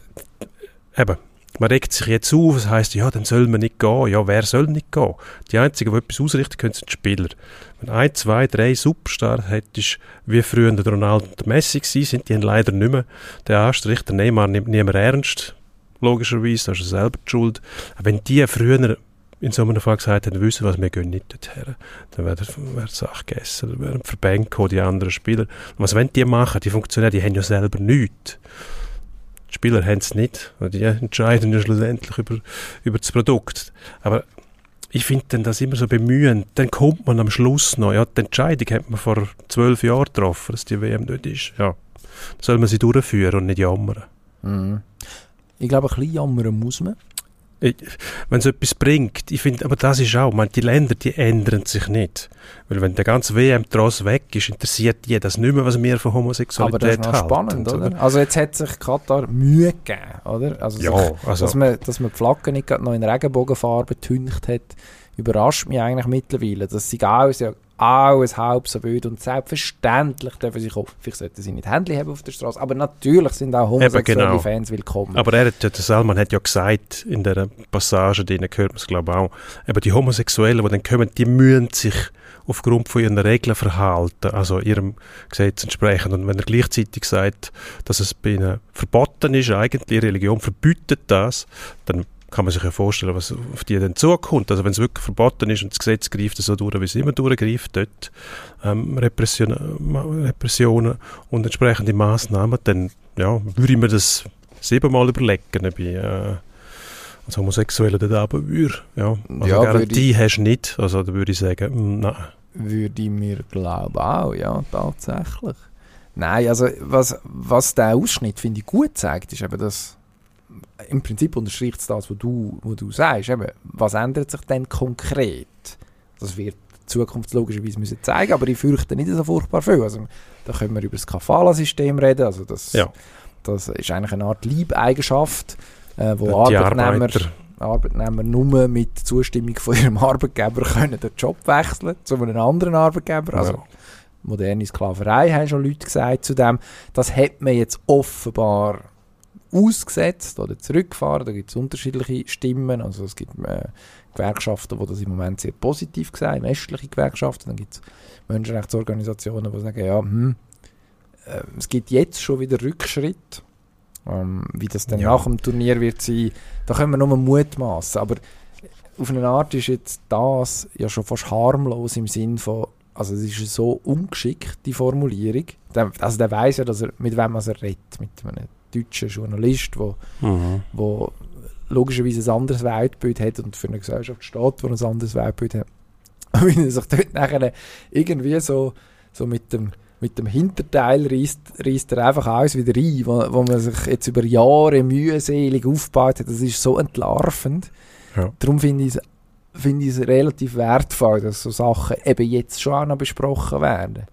eben, man regt sich jetzt auf, es heisst, ja, dann soll man nicht gehen. Ja, wer soll nicht gehen? Die Einzigen, die etwas ausrichten können, sind die Spieler. Wenn ein, zwei, drei Superstars hättest, wie früher der Ronaldo und der Messi gewesen sind, die leider nicht mehr den Anstrich. Der Neymar nimmt niemand ernst, logischerweise, das ist er selber die Schuld. Aber wenn die früher in so einem Fall gesagt hätten, wissen was, wir gehen nicht dorthin, dann wäre wär die Sache gegessen, dann wären gekommen, die anderen Spieler. Und was wollen die machen? Die Funktionäre, die haben ja selber nichts. Die Spieler haben es nicht. Die entscheiden ja schlussendlich über, über das Produkt. Aber ich finde das immer so bemühend. Dann kommt man am Schluss noch. Ja, die Entscheidung hat man vor zwölf Jahren getroffen, dass die WM dort ist. Ja. Soll man sie durchführen und nicht jammern. Mhm. Ich glaube, ein bisschen jammern muss man. Wenn es etwas bringt, ich finde, aber das ist auch, meine, die Länder, die ändern sich nicht. Weil wenn der ganze WM-Tross weg ist, interessiert die das nicht mehr, was wir von Aber Homosexualität das ist noch halten. spannend, oder? Also jetzt hat sich Katar Mühe gegeben, oder? Also Ja, sich, also- dass, man, dass man die Flagge nicht noch in Regenbogenfarbe getüncht hat, überrascht mich eigentlich mittlerweile. Das sind alles ja alles halb so wild und selbstverständlich dürfen sie kommen. Vielleicht sollten sie nicht Handy haben auf der Straße, aber natürlich sind auch homosexuelle genau. Fans willkommen. Aber er hat, der Salman hat ja gesagt, in der Passage, denen hört man es glaube ich auch, eben die Homosexuellen, die dann kommen, die müssen sich aufgrund von ihren Regeln verhalten, also ihrem Gesetz entsprechend. Und wenn er gleichzeitig sagt, dass es bei ihnen verboten ist, eigentlich die Religion verbietet das, dann kann man sich ja vorstellen, was auf die dann zukommt. Also wenn es wirklich verboten ist und das Gesetz greift so durch, wie es immer durchgreift, dort ähm, Repression, Ma- Repressionen und entsprechende Massnahmen, dann ja, würde ich mir das siebenmal überlegen, ob ich äh, als Homosexueller dort runter würde. Ja, also Ja, Garantie hast du nicht. Also da würde ich sagen, mm, nein. Würde ich mir glauben auch, ja, tatsächlich. Nein, also was, was der Ausschnitt, finde ich, gut zeigt, ist eben, dass im Prinzip unterstreicht es das, was du, was du sagst. Eben, was ändert sich denn konkret? Das wird die Zukunft logischerweise müssen zeigen, aber ich fürchte nicht so furchtbar viel. Also, da können wir über das Kafala-System reden. Also das, Ja. das ist eigentlich eine Art Leibeigenschaft, äh, wo die Arbeitnehmer Arbeiter, Arbeitnehmer nur mit Zustimmung von ihrem <laughs> Arbeitgeber können den Job wechseln zu einem anderen Arbeitgeber. Also Ja. moderne Sklaverei haben schon Leute gesagt zu dem. Das hat man jetzt offenbar ausgesetzt oder zurückgefahren. Da gibt es unterschiedliche Stimmen. Also es gibt äh, Gewerkschaften, die das im Moment sehr positiv sehen, westliche Gewerkschaften. Dann gibt es Menschenrechtsorganisationen, die sagen, ja, hm, äh, es gibt jetzt schon wieder Rückschritt. Ähm, wie das dann Ja. nach dem Turnier wird sein, da können wir nur mutmaßen. Aber auf eine Art ist jetzt das ja schon fast harmlos im Sinn von, also es ist so ungeschickt, die Formulierung. Der, also der weiß ja, dass er, mit wem er redet. Mit einem deutschen Journalist, der mhm. wo logischerweise ein anderes Weltbild hat und für eine Gesellschaft steht, die ein anderes Weltbild hat. <laughs> Und wenn er sich dort nachher irgendwie so, so mit dem mit dem Hinterteil reißt, reißt er einfach alles wieder rein, wo, wo man sich jetzt über Jahre mühselig aufgebaut hat. Das ist so entlarvend. Ja. Darum finde ich es finde ich es relativ wertvoll, dass so Sachen eben jetzt schon auch noch besprochen werden.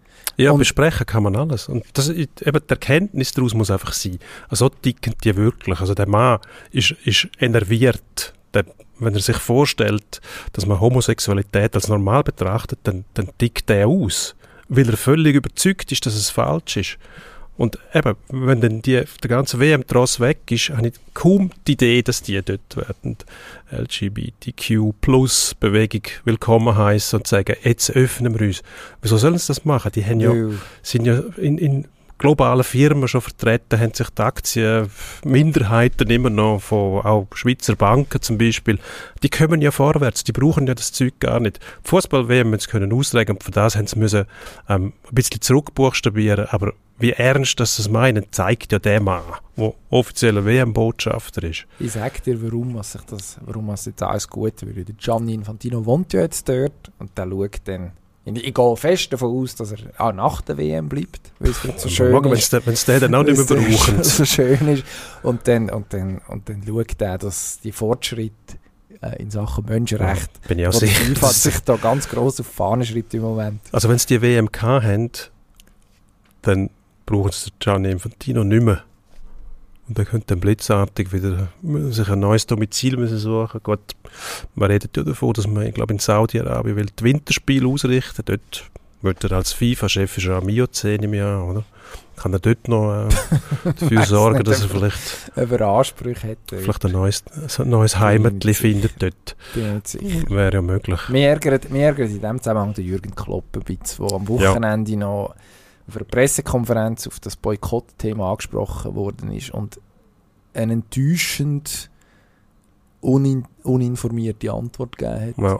Ja, und besprechen kann man alles. Und das, eben die Erkenntnis daraus muss einfach sein. Also so ticken die wirklich. Also der Mann ist, ist enerviert. Der, wenn er sich vorstellt, dass man Homosexualität als normal betrachtet, dann, dann tickt er aus weil er völlig überzeugt ist, dass es falsch ist. Und eben, wenn dann die, der ganze WM-Tross weg ist, habe ich kaum die Idee, dass die dort werden LGBTQ-Plus-Bewegung willkommen heißen und sagen, jetzt öffnen wir uns. Wieso sollen sie das machen? Die haben ja, sind ja in, in globalen Firmen schon vertreten, haben sich die Aktienminderheiten immer noch von auch Schweizer Banken zum Beispiel, die kommen ja vorwärts, die brauchen ja das Zeug gar nicht. Fußball-WM müssen können austragen und für das haben sie müssen ähm, ein bisschen zurückbuchstabieren, aber wie ernst das sie es meinen, zeigt ja der Mann, der offizieller WM-Botschafter ist. Ich sage dir, warum was sich das, warum was jetzt alles gut wird. Der Gianni Infantino wohnt ja jetzt dort und der schaut dann ich gehe fest davon aus, dass er auch nach der WM bleibt, weil es so schön Morgen, ist. Wenn es den dann auch nicht mehr <laughs> brauchen. so schön ist. Und dann, und dann, und dann schaut er, dass die Fortschritte äh, in Sachen Menschenrecht, ja, bin ich auch sicher, FIFA sich da ganz gross auf die Fahne schreibt im Moment. Also wenn es die WM haben, dann brauchen sie Gianni Infantino nicht mehr. Und dann könnte dann blitzartig wieder sich ein neues Domizil müssen suchen. Gut, man redet ja davon, dass man, ich glaube, in Saudi-Arabien will die Winterspiele ausrichten. Dort wird er als FIFA-Chef ist er am IOC im Jahr, oder? Kann er dort noch äh, <laughs> dafür sorgen, dass er vielleicht über Ansprüche hätte. Vielleicht ein neues, ein neues Heimatli findet dort. <laughs> Wäre ja möglich. Mir ärgert, mir ärgert in dem Zusammenhang der Jürgen Klopp ein bisschen, der am Wochenende ja. noch auf einer Pressekonferenz auf das Boykott-Thema angesprochen worden ist und eine enttäuschend unin uninformierte Antwort gegeben hat. Ja.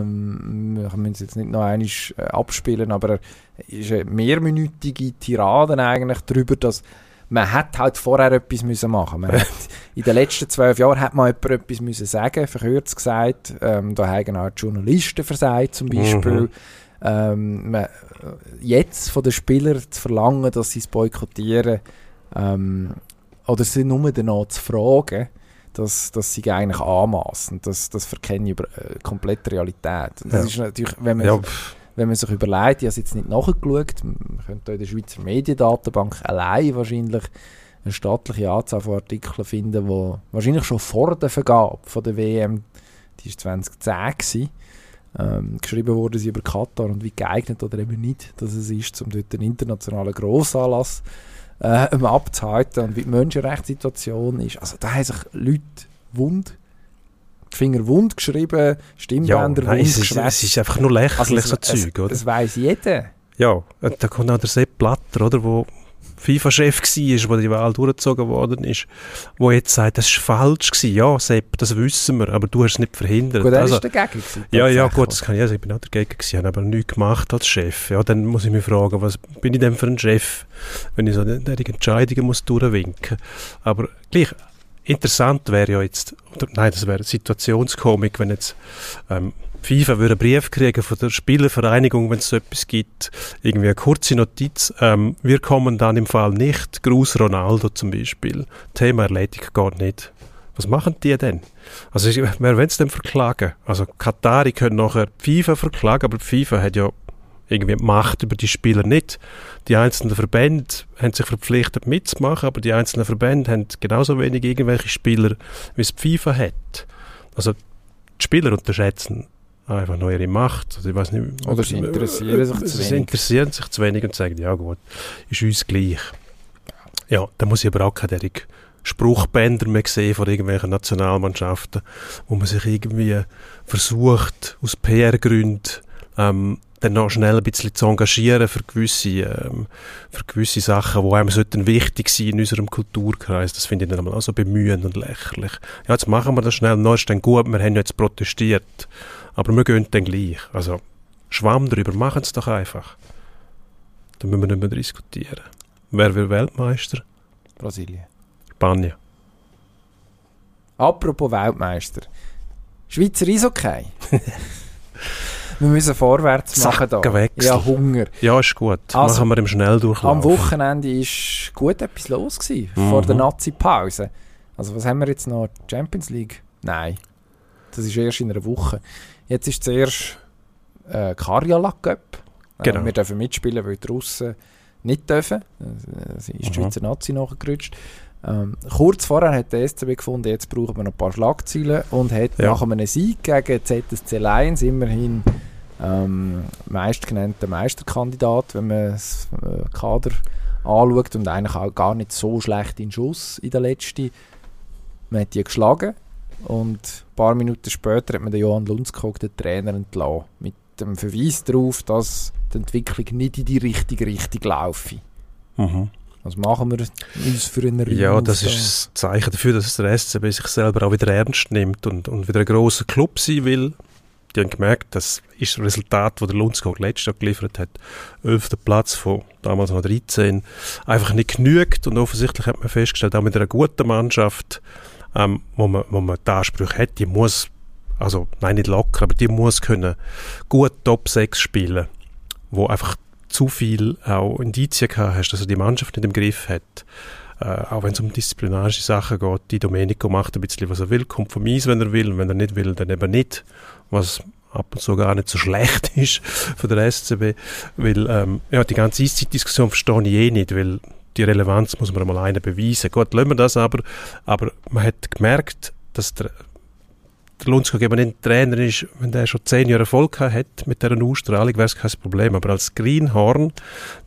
Ähm, wir müssen es jetzt nicht noch einmal äh, abspielen, aber es ist eine mehrminütige Tirade eigentlich darüber, dass man hat halt vorher etwas müssen machen hat, In den letzten zwölf Jahren hat man etwas müssen sagen, verkürzt gesagt. Ähm, da haben auch die Journalisten versagt zum Beispiel. Mhm. Ähm, man, jetzt von den Spielern zu verlangen, dass sie es boykottieren, ähm, oder sie nur danach zu fragen, dass, dass sie eigentlich anmaßen. Das, das verkenne ich über äh, komplett Realität. Das ja. ist natürlich, wenn man, ja. Wenn man sich überlegt, ich habe es jetzt nicht nachgeschaut, man könnte in der Schweizer Mediendatenbank allein wahrscheinlich eine staatliche Anzahl von Artikeln finden, die wahrscheinlich schon vor der Vergabe von der WM, die war 2010 gewesen, ähm, geschrieben wurde sie über Katar und wie geeignet oder eben nicht, dass es ist, um dort einen internationalen Grossanlass äh, <laughs> abzuhalten und wie die Menschenrechtssituation ist. Also da haben sich Leute wund Finger wund geschrieben, Stimmbänder ja, nein, wund es ist, es ist einfach nur lächerlich also, so Zeug, oder? Das weiß jeder. Ja, da kommt auch der Sepp Blatter, oder, wo FIFA-Chef war, wo die Wahl durchgezogen worden ist, wo jetzt sagt, das war falsch gewesen. Ja, Sepp, das wissen wir, aber du hast es nicht verhindert. Gut, er also, ist dagegen gewesen, Ja, ja, gut, das kann ich, also ich bin auch dagegen gewesen, habe aber nichts gemacht als Chef. Ja, dann muss ich mich fragen, was bin ich denn für ein Chef, wenn ich so eine Entscheidungen muss durchwinken. Aber gleich, interessant wäre ja jetzt, oder, nein, das wäre Situationskomik, wenn jetzt ähm, FIFA würde einen Brief kriegen von der Spielervereinigung, wenn es so etwas gibt, irgendwie eine kurze Notiz. Ähm, wir kommen dann im Fall nicht. Gruß Ronaldo zum Beispiel. Thema erledigt gar nicht. Was machen die denn? Also, wer will es denn verklagen? Also, Katari können nachher FIFA verklagen, aber FIFA hat ja irgendwie Macht über die Spieler nicht. Die einzelnen Verbände haben sich verpflichtet mitzumachen, aber die einzelnen Verbände haben genauso wenig irgendwelche Spieler, wie es die FIFA hat. Also die Spieler unterschätzen einfach noch ihre Macht. Also ich weiß nicht, Oder sie interessieren sich zu wenig. Sie interessieren sich zu wenig und sagen, ja gut, ist uns gleich. Ja, da muss ich aber auch keine Spruchbänder mehr sehen von irgendwelchen Nationalmannschaften, wo man sich irgendwie versucht, aus PR-Gründen ähm, dann noch schnell ein bisschen zu engagieren für gewisse, ähm, für gewisse Sachen, die einem sollten wichtig sein in unserem Kulturkreis. Das finde ich dann auch so bemühend und lächerlich. Ja, jetzt machen wir das schnell, noch ist dann gut, wir haben ja jetzt protestiert. Aber wir gehen dann gleich. Also, Schwamm drüber, machen es doch einfach. Dann müssen wir nicht mehr diskutieren. Wer wird Weltmeister? Brasilien. Spanien. Apropos Weltmeister. Schweizer Eishockey. <laughs> wir müssen vorwärts machen da. Ja, Hunger. Ja, ist gut. Also, Machen wir im Schnelldurchlauf. Am Wochenende war gut etwas los gewesen, Mhm. vor der Nazi-Pause. Also was haben wir jetzt noch? Champions League? Nein. Das ist erst in einer Woche. Jetzt ist zuerst äh, Karjala Cup. Äh, Genau. wir dürfen mitspielen, weil die Russen nicht dürfen. Äh, Sie ist die Mhm. Schweizer Nazi nachgerutscht. Ähm, kurz vorher hat der SCB gefunden, jetzt brauchen wir noch ein paar Schlagzeilen und hat Ja. nach einem Sieg gegen ZSC Lions immerhin ähm, meistgenannter Meisterkandidat, wenn man das äh, Kader anschaut und eigentlich auch gar nicht so schlecht in Schuss in der letzten. Man hat die geschlagen und ein paar Minuten später hat man den Johann Lundskog, den Trainer, entlassen. Mit dem Verweis darauf, dass die Entwicklung nicht in die richtige Richtung laufe. Mhm. Was machen wir uns für einen Ja, Rhythmus das da? ist das Zeichen dafür, dass der SCB sich selber auch wieder ernst nimmt und, und wieder ein grosser Club sein will. Die haben gemerkt, das ist das Resultat, das der Lundskog letztes Jahr geliefert hat. 11. Platz von damals noch 13. Einfach nicht genügt und offensichtlich hat man festgestellt, auch mit einer guten Mannschaft, ähm, wo, man, wo man die Ansprüche hat, die muss, also nein, nicht locker, aber die muss können gut Top 6 spielen, wo einfach zu viel auch Indizien gehabt hast, dass er die Mannschaft nicht im Griff hat. Äh, auch wenn es um disziplinarische Sachen geht, die Domenico macht ein bisschen, was er will, kommt vom Eis, wenn er will, und wenn er nicht will, dann eben nicht, was ab und zu gar nicht so <laughs> schlecht ist für den SCB, weil ähm, ja, die ganze Eiszeitdiskussion verstehe ich eh nicht, weil die Relevanz muss man mal einer beweisen. Gut, lassen wir das aber, aber man hat gemerkt, dass der, der Lundskog eben nicht Trainer ist, wenn der schon zehn Jahre Erfolg hat mit dieser Ausstrahlung, wäre es kein Problem. Aber als Greenhorn,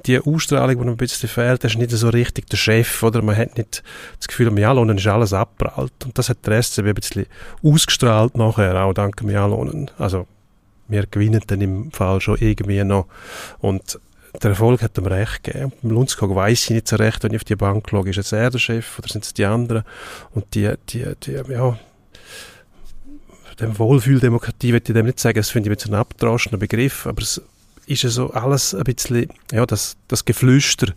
die Ausstrahlung, die ein bisschen fehlt, ist nicht so richtig der Chef, oder? Man hat nicht das Gefühl, Mialonen ist alles abprallt. Und das hat der SCB ein bisschen ausgestrahlt nachher, auch dank Mialonen. Also, wir gewinnen dann im Fall schon irgendwie noch. Und der Erfolg hat ihm recht gegeben. Beim Lundskog weiss ich nicht so recht, wenn ich auf die Bank schaue, ist jetzt er der Chef oder sind es die anderen? Und die, die, die, ja, dem Wohlfühldemokratie würde ich dem nicht sagen, das finde ich jetzt ein abgedroschener Begriff, aber es ist ja so alles ein bisschen, ja, das, das Geflüster,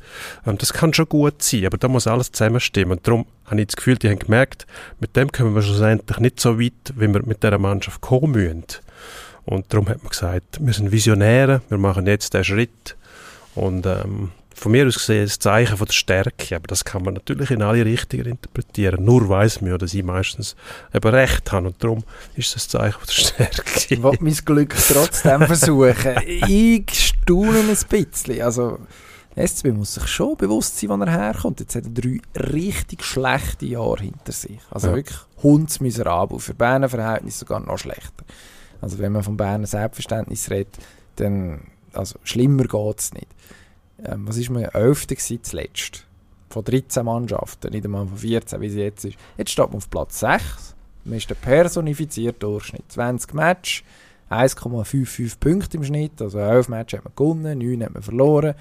ähm, das kann schon gut sein, aber da muss alles zusammenstimmen. Und darum habe ich das Gefühl, die haben gemerkt, mit dem kommen wir schlussendlich nicht so weit, wie wir mit dieser Mannschaft kommen müssen. Und darum hat man gesagt, wir sind Visionäre, wir machen jetzt den Schritt. Und ähm, von mir aus gesehen das Zeichen von der Stärke, aber das kann man natürlich in alle Richtungen interpretieren. Nur weiß man ja, dass ich meistens eben recht habe und darum ist das Zeichen von der Stärke. Ich will mein Glück trotzdem <laughs> versuchen. Ich staune ein bisschen. Also, SCB muss sich schon bewusst sein, wann er herkommt. Jetzt hat er drei richtig schlechte Jahre hinter sich. Also Ja. wirklich hundsmiserabel. Für Berner Verhältnisse sogar noch schlechter. Also wenn man von Berner Selbstverständnis redet, dann also schlimmer geht es nicht. Ähm, was ist man? Elfter gewesen zuletzt. Von 13 Mannschaften, nicht einmal von 14, wie es jetzt ist. Jetzt steht man auf Platz 6. Man ist der personifizierte Durchschnitt. 20 Matches, 1,55 Punkte im Schnitt. Also 11 Matches hat man gewonnen, 9 hat man verloren.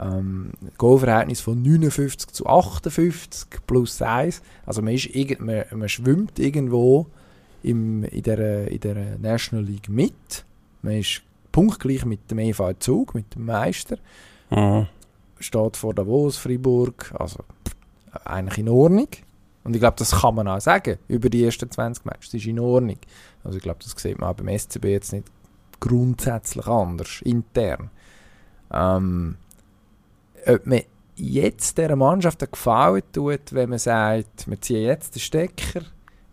Ähm, Goalverhältnis von 59 zu 58 plus 1. Also man, ist irgend, man, man schwimmt irgendwo im, in, der, in der National League mit. Man ist punktgleich mit dem EV Zug, mit dem Meister. Mhm. Steht vor Davos, Freiburg. Also eigentlich in Ordnung. Und ich glaube, das kann man auch sagen über die ersten 20 Matches. Das ist in Ordnung. Also ich glaube, das sieht man auch beim SCB jetzt nicht grundsätzlich anders, intern. Ähm, ob man jetzt dieser Mannschaft einen Gefallen tut, wenn man sagt, wir ziehen jetzt den Stecker,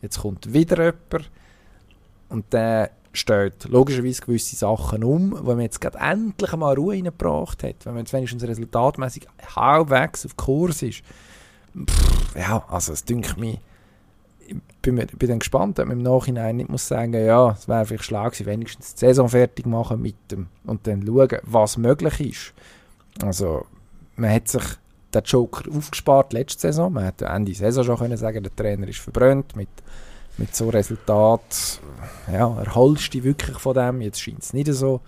jetzt kommt wieder jemand und der stellt logischerweise gewisse Sachen um, weil man jetzt gerade endlich mal Ruhe reingebracht hat, wenn man jetzt wenigstens resultatmäßig halbwegs auf Kurs ist. Pff, ja, also es dünkt ich bin, bin dann gespannt, ob man im Nachhinein nicht muss sagen, ja, es wäre vielleicht schlau gewesen, wenigstens die Saison fertig machen mit dem und dann schauen, was möglich ist. Also, man hat sich den Joker aufgespart letzte Saison. Man hätte Ende Saison schon können sagen, der Trainer ist verbrannt mit, mit so Resultat. Ja, erholst du dich wirklich von dem? Jetzt scheint es nicht so.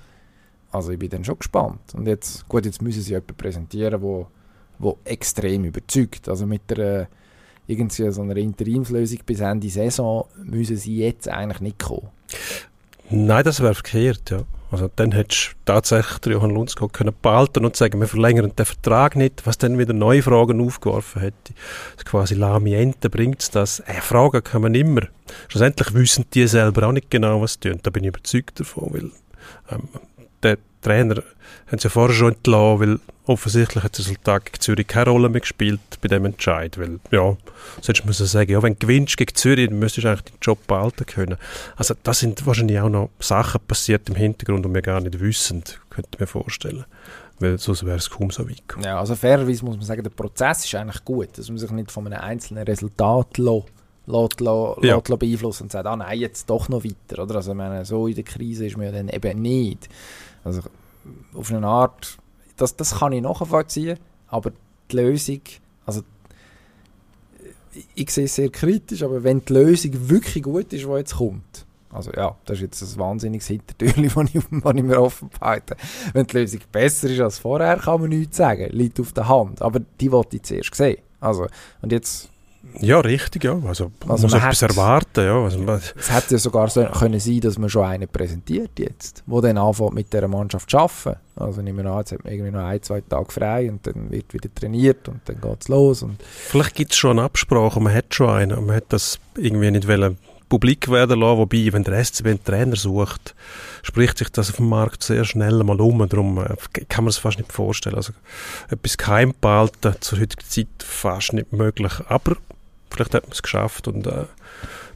Also ich bin dann schon gespannt. Und jetzt, gut, jetzt müssen sie jemanden präsentieren, wo, wo extrem überzeugt. Also mit der irgendwie so einer Interimslösung bis Ende Saison müssen sie jetzt eigentlich nicht kommen. Nein, das wäre verkehrt, ja. Also dann hättest du tatsächlich Johann Lundskog können behalten und sagen, wir verlängern den Vertrag nicht, was dann wieder neue Fragen aufgeworfen hätte. Also quasi Lamiente bringt es das. Äh, Fragen kann man immer. Schlussendlich wissen die selber auch nicht genau, was sie tun. Da bin ich überzeugt davon, weil ähm, der Trainer haben sie ja vorher schon entlassen, weil offensichtlich hat das Resultat gegen Zürich keine Rolle mehr gespielt bei dem Entscheid. Weil, ja, sonst muss man sagen, ja, wenn du gewinnst gegen Zürich, dann müsstest du eigentlich den Job behalten können. Also da sind wahrscheinlich auch noch Sachen passiert im Hintergrund, die wir gar nicht wissen, könnte ich mir vorstellen. Weil sonst wäre es kaum so weit gekommen. Ja, also fairerweise muss man sagen, der Prozess ist eigentlich gut, dass man sich nicht von einem einzelnen Resultat lässt lässt, lässt, ja. lässt beeinflussen und sagt, ah nein, jetzt doch noch weiter. Oder? Also, meine, so in der Krise ist man ja dann eben nicht. Also auf eine Art, das, das kann ich nachvollziehen, aber die Lösung, also ich, sehe es sehr kritisch, aber wenn die Lösung wirklich gut ist, die jetzt kommt, also ja, das ist jetzt ein wahnsinniges Hintertürchen, <laughs> das ich mir offen behalte. Wenn die Lösung besser ist als vorher, kann man nichts sagen, liegt auf der Hand, aber die wollte ich zuerst sehen. Also, und jetzt ja, richtig, ja. Also, also man muss etwas erwarten, ja. Also, es hätte ja sogar so können sein, dass man schon einen präsentiert jetzt, wo dann anfängt mit dieser Mannschaft zu arbeiten. Also nehmen wir an, jetzt hat man irgendwie noch ein, zwei Tage frei und dann wird wieder trainiert und dann geht es los. Und Vielleicht gibt es schon eine Absprache, man hat schon einen und man hat das irgendwie nicht wollen publik werden lassen, wobei, wenn der SCB einen Trainer sucht, spricht sich das auf dem Markt sehr schnell mal um, darum äh, kann man es fast nicht vorstellen. Also etwas geheim behalten, zur heutigen Zeit fast nicht möglich, aber vielleicht hat man es geschafft und äh,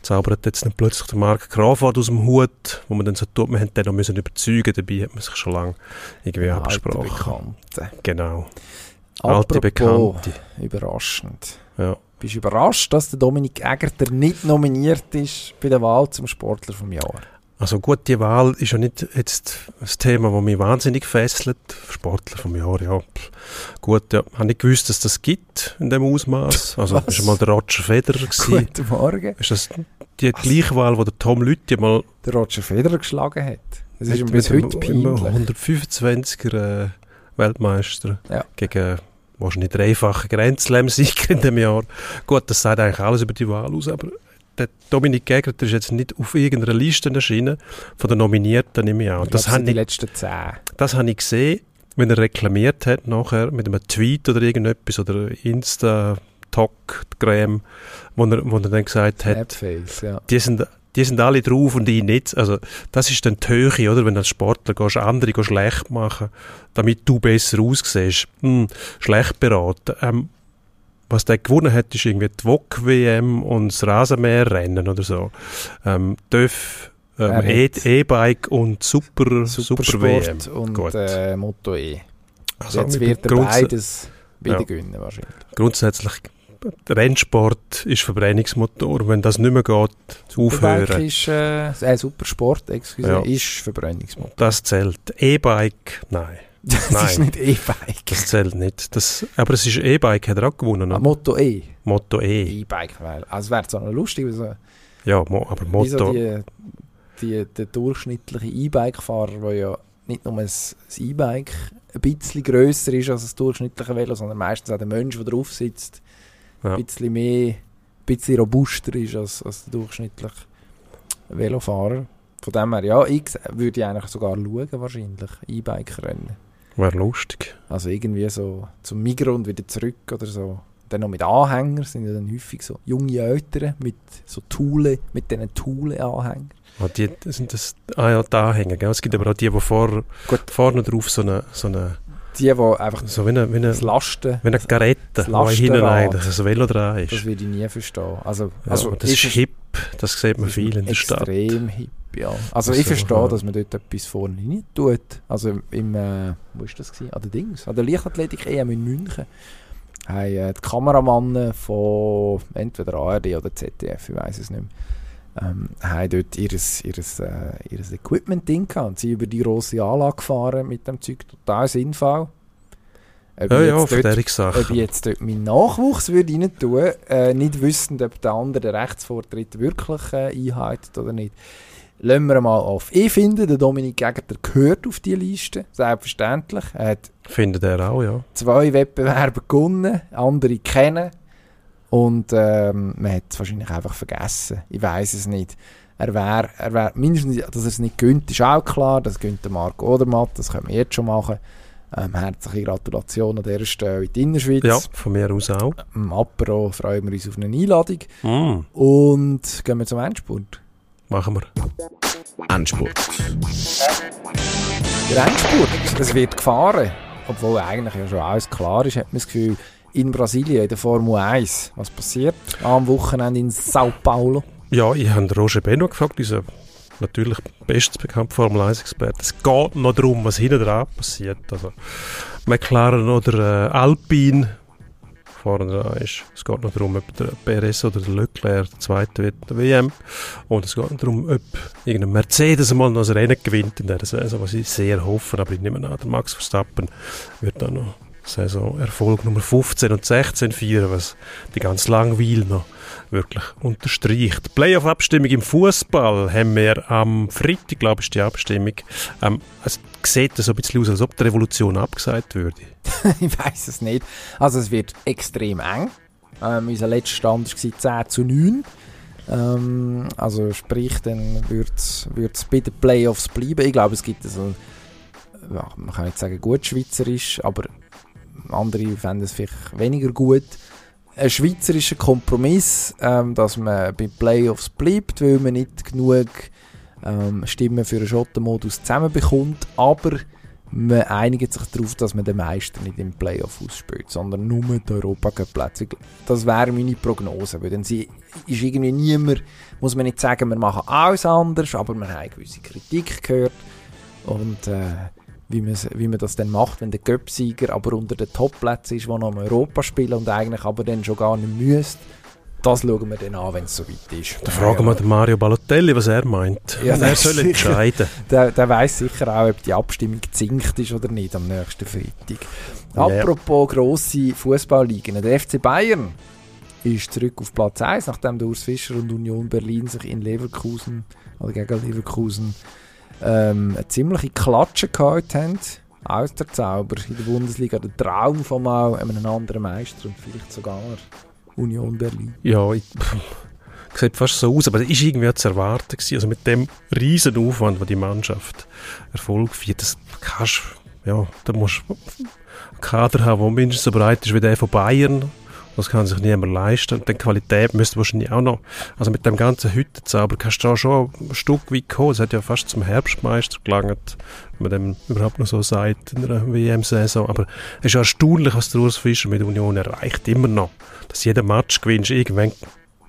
zaubert jetzt nicht plötzlich der Marc Grafwald aus dem Hut, wo man dann so tut, man hätte den noch müssen überzeugen, dabei hat man sich schon lange irgendwie Alte abgesprochen. Bekannte. Genau. Alte Bekannte. überraschend. Ja. Bist du überrascht, dass der Dominik Egerter nicht nominiert ist bei der Wahl zum Sportler vom Jahr? Also gut, die Wahl ist ja nicht jetzt das Thema, das mich wahnsinnig fesselt. Sportler vom Jahr, ja. Gut, ja, habe nicht gewusst, dass das gibt in dem Ausmaß. <laughs> Also Was? ist mal der Roger Federer gewesen. Guten Morgen. Ist das die gleiche Wahl, wo der Tom Lüthi mal der Roger Federer geschlagen hat? Das ist bis heute peinlich. 125er äh, Weltmeister ja. gegen wahrscheinlich dreifache Grand Slam-Sieger in dem Jahr. Gut, das sagt eigentlich alles über die Wahl aus, aber der Dominik Gegert ist jetzt nicht auf irgendeiner Liste erschienen, von den Nominierten nehme ich an. Das sind die letzten zehn. Das habe ich gesehen, wenn er reklamiert hat nachher mit einem Tweet oder irgendetwas oder Insta Talk-Gram, wo er, wo er dann gesagt hat, ja. die sind die sind alle drauf und ich nicht. Also, das ist dann die Höhe, oder? Wenn du als Sportler gehst, andere gehst schlecht machen, damit du besser aussiehst. Hm, schlecht beraten. Ähm, was der gewonnen hat, ist irgendwie die VOG-WM und das Rasenmäherrennen oder so. Ähm, Döf, ähm, E-Bike und Super, Super, Super WM. und äh, Moto E. Also Jetzt wird er beides wieder ja. gewinnen wahrscheinlich. Grundsätzlich Rennsport ist Verbrennungsmotor. Wenn das nicht mehr geht, Superbike aufhören. Ist, äh, äh, Supersport, excuse, ja. ist Verbrennungsmotor. Das zählt. E-Bike, nein. <laughs> Das Nein, ist nicht E-Bike. Das zählt nicht. Das, aber es ist E-Bike, hat er auch gewonnen. Ah, Moto E. Moto E. E-Bike, weil, also wäre es auch noch lustig. So, ja, mo, aber Moto... So die, die, der durchschnittliche E-Bike-Fahrer, der ja nicht nur ein E-Bike ein bisschen grösser ist als das durchschnittliche Velo, sondern meistens auch der Mensch, der drauf sitzt, ja. ein bisschen mehr, ein bisschen robuster ist als, als der durchschnittliche Velofahrer. Von dem her, ja, ich würde eigentlich sogar schauen, wahrscheinlich, E-Bike-Rennen. Wäre lustig. Also irgendwie so zum Migros und wieder zurück oder so. Dann noch mit Anhängern, sind ja dann häufig so junge Eltern mit so Thule, mit diesen Thule-Anhängern. Ah, die sind das, ah ja, die Anhänger, gell? Es gibt aber auch die, die vor, vorne drauf so eine, so eine die, die einfach so wie eine, wie eine, das Lasten, wie eine Garette, wo hinten eigentlich ein Velo dran ist. Das würde ich nie verstehen. Also, ja, also das ist, ist hip, das sieht man viel in der Stadt. Extrem hip ja. Also ich verstehe, ja. dass man dort etwas vorne nicht tut. Also im, äh, wo ist das gewesen? An der Dings, an der Leichtathletik EM in München haben äh, die Kameramannen von entweder ARD oder ZDF, ich weiß es nicht mehr, ähm, haben dort ihres, ihres, äh, ihres Equipment-Ding gehabt und sind über die grosse Anlage gefahren mit dem Zeug, total sinnvoll. Ob ja, ja, dort, Ob ich jetzt dort meinen Nachwuchs würde rein tun, äh, nicht wissend, ob der andere den Rechtsvortritt wirklich äh, einhält oder nicht lassen wir mal auf. Ich finde, der Dominik Gegner gehört auf die Liste, selbstverständlich. Er hat Findet er auch, ja. zwei Wettbewerbe gewonnen, andere kennen und ähm, man hat es wahrscheinlich einfach vergessen. Ich weiß es nicht. Er wäre, er wär mindestens, dass er es nicht gönnt, ist auch klar. Das gönnt der Marco Odermatt, das können wir jetzt schon machen. Ähm, herzliche Gratulation an dieser Stelle in die Innerschweiz. Ja, von mir aus auch. Im Apero freuen wir uns auf eine Einladung. Mm, Und gehen wir zum Endspurt. machen wir. Endspurt. Der Endspurt, es wird gefahren. Obwohl eigentlich ja schon alles klar ist, hat man das Gefühl, in Brasilien, in der Formel 1, was passiert am Wochenende in Sao Paulo? Ja, ich habe Roger Beno gefragt, unser natürlich bestens bekannter Formel 1-Experte. Es geht noch darum, was hinten dran passiert. Also McLaren oder äh, Alpine vorne dran ist. Es geht noch darum, ob der Perez oder der Leclerc der Zweite wird in der WM. Und es geht noch darum, ob irgendein Mercedes mal noch ein Rennen gewinnt in dieser Saison, was ich sehr hoffe. Aber ich nehme an, der Max Verstappen wird dann noch Saisonerfolg Nummer 15 und 16 feiern, was die ganz Langweil noch wirklich unterstreicht. Playoff-Abstimmung im Fußball haben wir am Freitag, glaube ich, die Abstimmung. Ähm, es sieht so ein bisschen aus, als ob die Revolution abgesagt würde. <laughs> ich weiß es nicht. Also es wird extrem eng. Ähm, unser letzter Stand war 10 zu 9. Ähm, also sprich, dann wird es bei den Playoffs bleiben. Ich glaube, es gibt so, ja, man kann nicht sagen gut schweizerisch, aber andere fänden es vielleicht weniger gut. Ein schweizerischer Kompromiss, ähm, dass man bei Playoffs bleibt, weil man nicht genug ähm, Stimmen für einen Schottenmodus zusammenbekommt, aber man einigt sich darauf, dass man den Meister nicht im Playoff ausspielt, sondern nur die Europacup-Plätze. Das wäre meine Prognose, weil dann ist irgendwie niemand, muss man nicht sagen, wir machen alles anders, aber man hat gewisse Kritik gehört und äh, wie, man, wie man das dann macht, wenn der Göpsieger aber unter den Top-Plätzen ist, der noch im Europa spielt und eigentlich aber dann schon gar nicht müsste. Das schauen wir dann an, wenn es soweit ist. Da fragen wir den Mario Balotelli, was er meint. Ja, er soll sicher. entscheiden. <laughs> Der, der weiß sicher auch, ob die Abstimmung gezinkt ist oder nicht am nächsten Freitag. Ja. Apropos grosse Fußballligen. Der FC Bayern ist zurück auf Platz 1, nachdem der Urs Fischer und Union Berlin sich in Leverkusen, oder gegen Leverkusen, ähm, eine ziemliche Klatsche gehabt haben. Aus der Zauber in der Bundesliga. Der Traum von mal einem anderen Meister und vielleicht sogar Union Berlin. Ja, ich, sieht fast so aus, aber es war irgendwie zu erwarten. Gewesen. Also mit dem riesen Aufwand, den die Mannschaft Erfolg feiert, das kannst ja, da musst du einen Kader haben, der mindestens so breit ist wie der von Bayern. Das kann sich niemand leisten. Und die Qualität müsste wahrscheinlich auch noch, also mit dem ganzen Hüttenzauber kannst du da schon ein Stück weit kommen. Es hat ja fast zum Herbstmeister gelangt, wenn man dem überhaupt noch so sagt, in einer WM-Saison. Aber es ist ja erstaunlich, was der Urs Fischer mit Union erreicht. Immer noch. Dass jeder Match gewinnst, irgendwann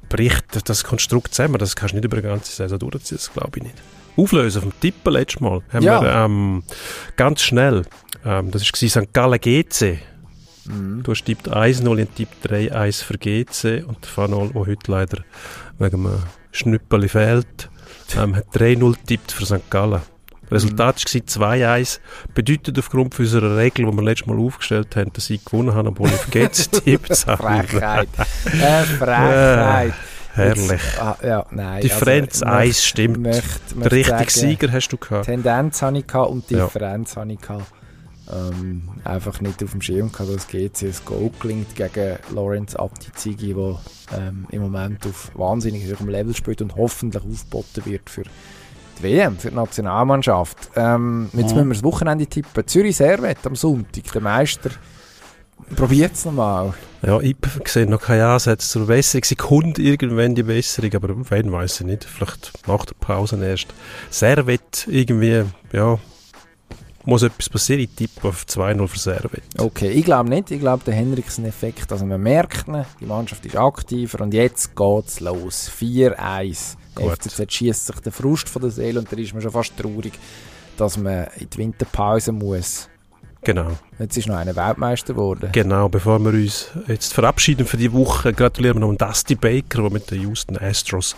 bricht das Konstrukt zusammen. Das kannst du nicht über eine ganze Saison durchziehen, das glaube ich nicht. Auflösen vom Tippen letztes Mal haben Ja. wir ähm, ganz schnell, ähm, das war St. Gallen GC. Mhm. Du hast tippt 1-0 in Tipp 3-1 für GC und der Fanol, der heute leider wegen einem Schnüppeli fehlt, ähm, hat 3-0 tippt für St. Gallen. Resultat war 2-1. Bedeutet aufgrund unserer Regel, die wir letztes Mal aufgestellt haben, dass ich gewonnen habe, obwohl ich GC <laughs> tippt habe. Frechheit. Äh, Frechheit. Herrlich. Jetzt, ah, ja, nein, Differenz also, 1 stimmt. Möchte, Der möchte richtige sagen, Sieger hast du gehabt. Tendenz hatte ich gehabt und Ja. Differenz hatte ich gehabt. Ähm, einfach nicht auf dem Schirm gehabt, dass GC ein Goal gelingt gegen Lorenz Abtizigi, der ähm, im Moment auf wahnsinnig hohem Level spielt und hoffentlich aufgeboten wird für die WM, für die Nationalmannschaft. Ähm, jetzt Mhm. müssen wir das Wochenende tippen. Zürich Servet am Sonntag, der Meister. Probiert es nochmal. Ja, ich sehe noch keine Ansätze zur Besserung. Sie kommt irgendwann die Besserung, aber wann weiß ich nicht. Vielleicht nach der Pause erst. Servet irgendwie, ja, muss etwas passieren. Ich tippe auf 2-0 für Servet. Okay, ich glaube nicht. Ich glaube, der Henriksen-Effekt, also man merkt ihn, die Mannschaft ist aktiver und jetzt geht's los. 4-1. Der Gut. FCZ schießt sich den Frust von der Seele und da ist man schon fast traurig, dass man in die Winterpause muss. Genau, Jetzt ist noch einer Weltmeister geworden. genau. Bevor wir uns jetzt verabschieden für die Woche, gratulieren wir noch an Dusty Baker, der mit den Houston Astros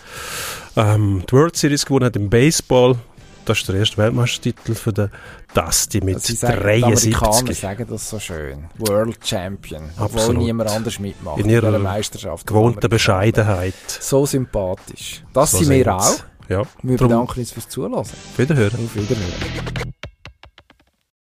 ähm, die World Series gewonnen hat im Baseball. Das ist der erste Weltmeistertitel für den Dusty mit Also sie sagen, die Amerikaner 73. sagen das so schön. World Champion. Obwohl Absolut. niemand anders mitmacht In ihrer Meisterschaft. Gewohnte Bescheidenheit. So sympathisch. Das So sind wir auch. Ja, Wir Drum- bedanken uns fürs Zuhören. Wiederhören. Auf Wiederhören.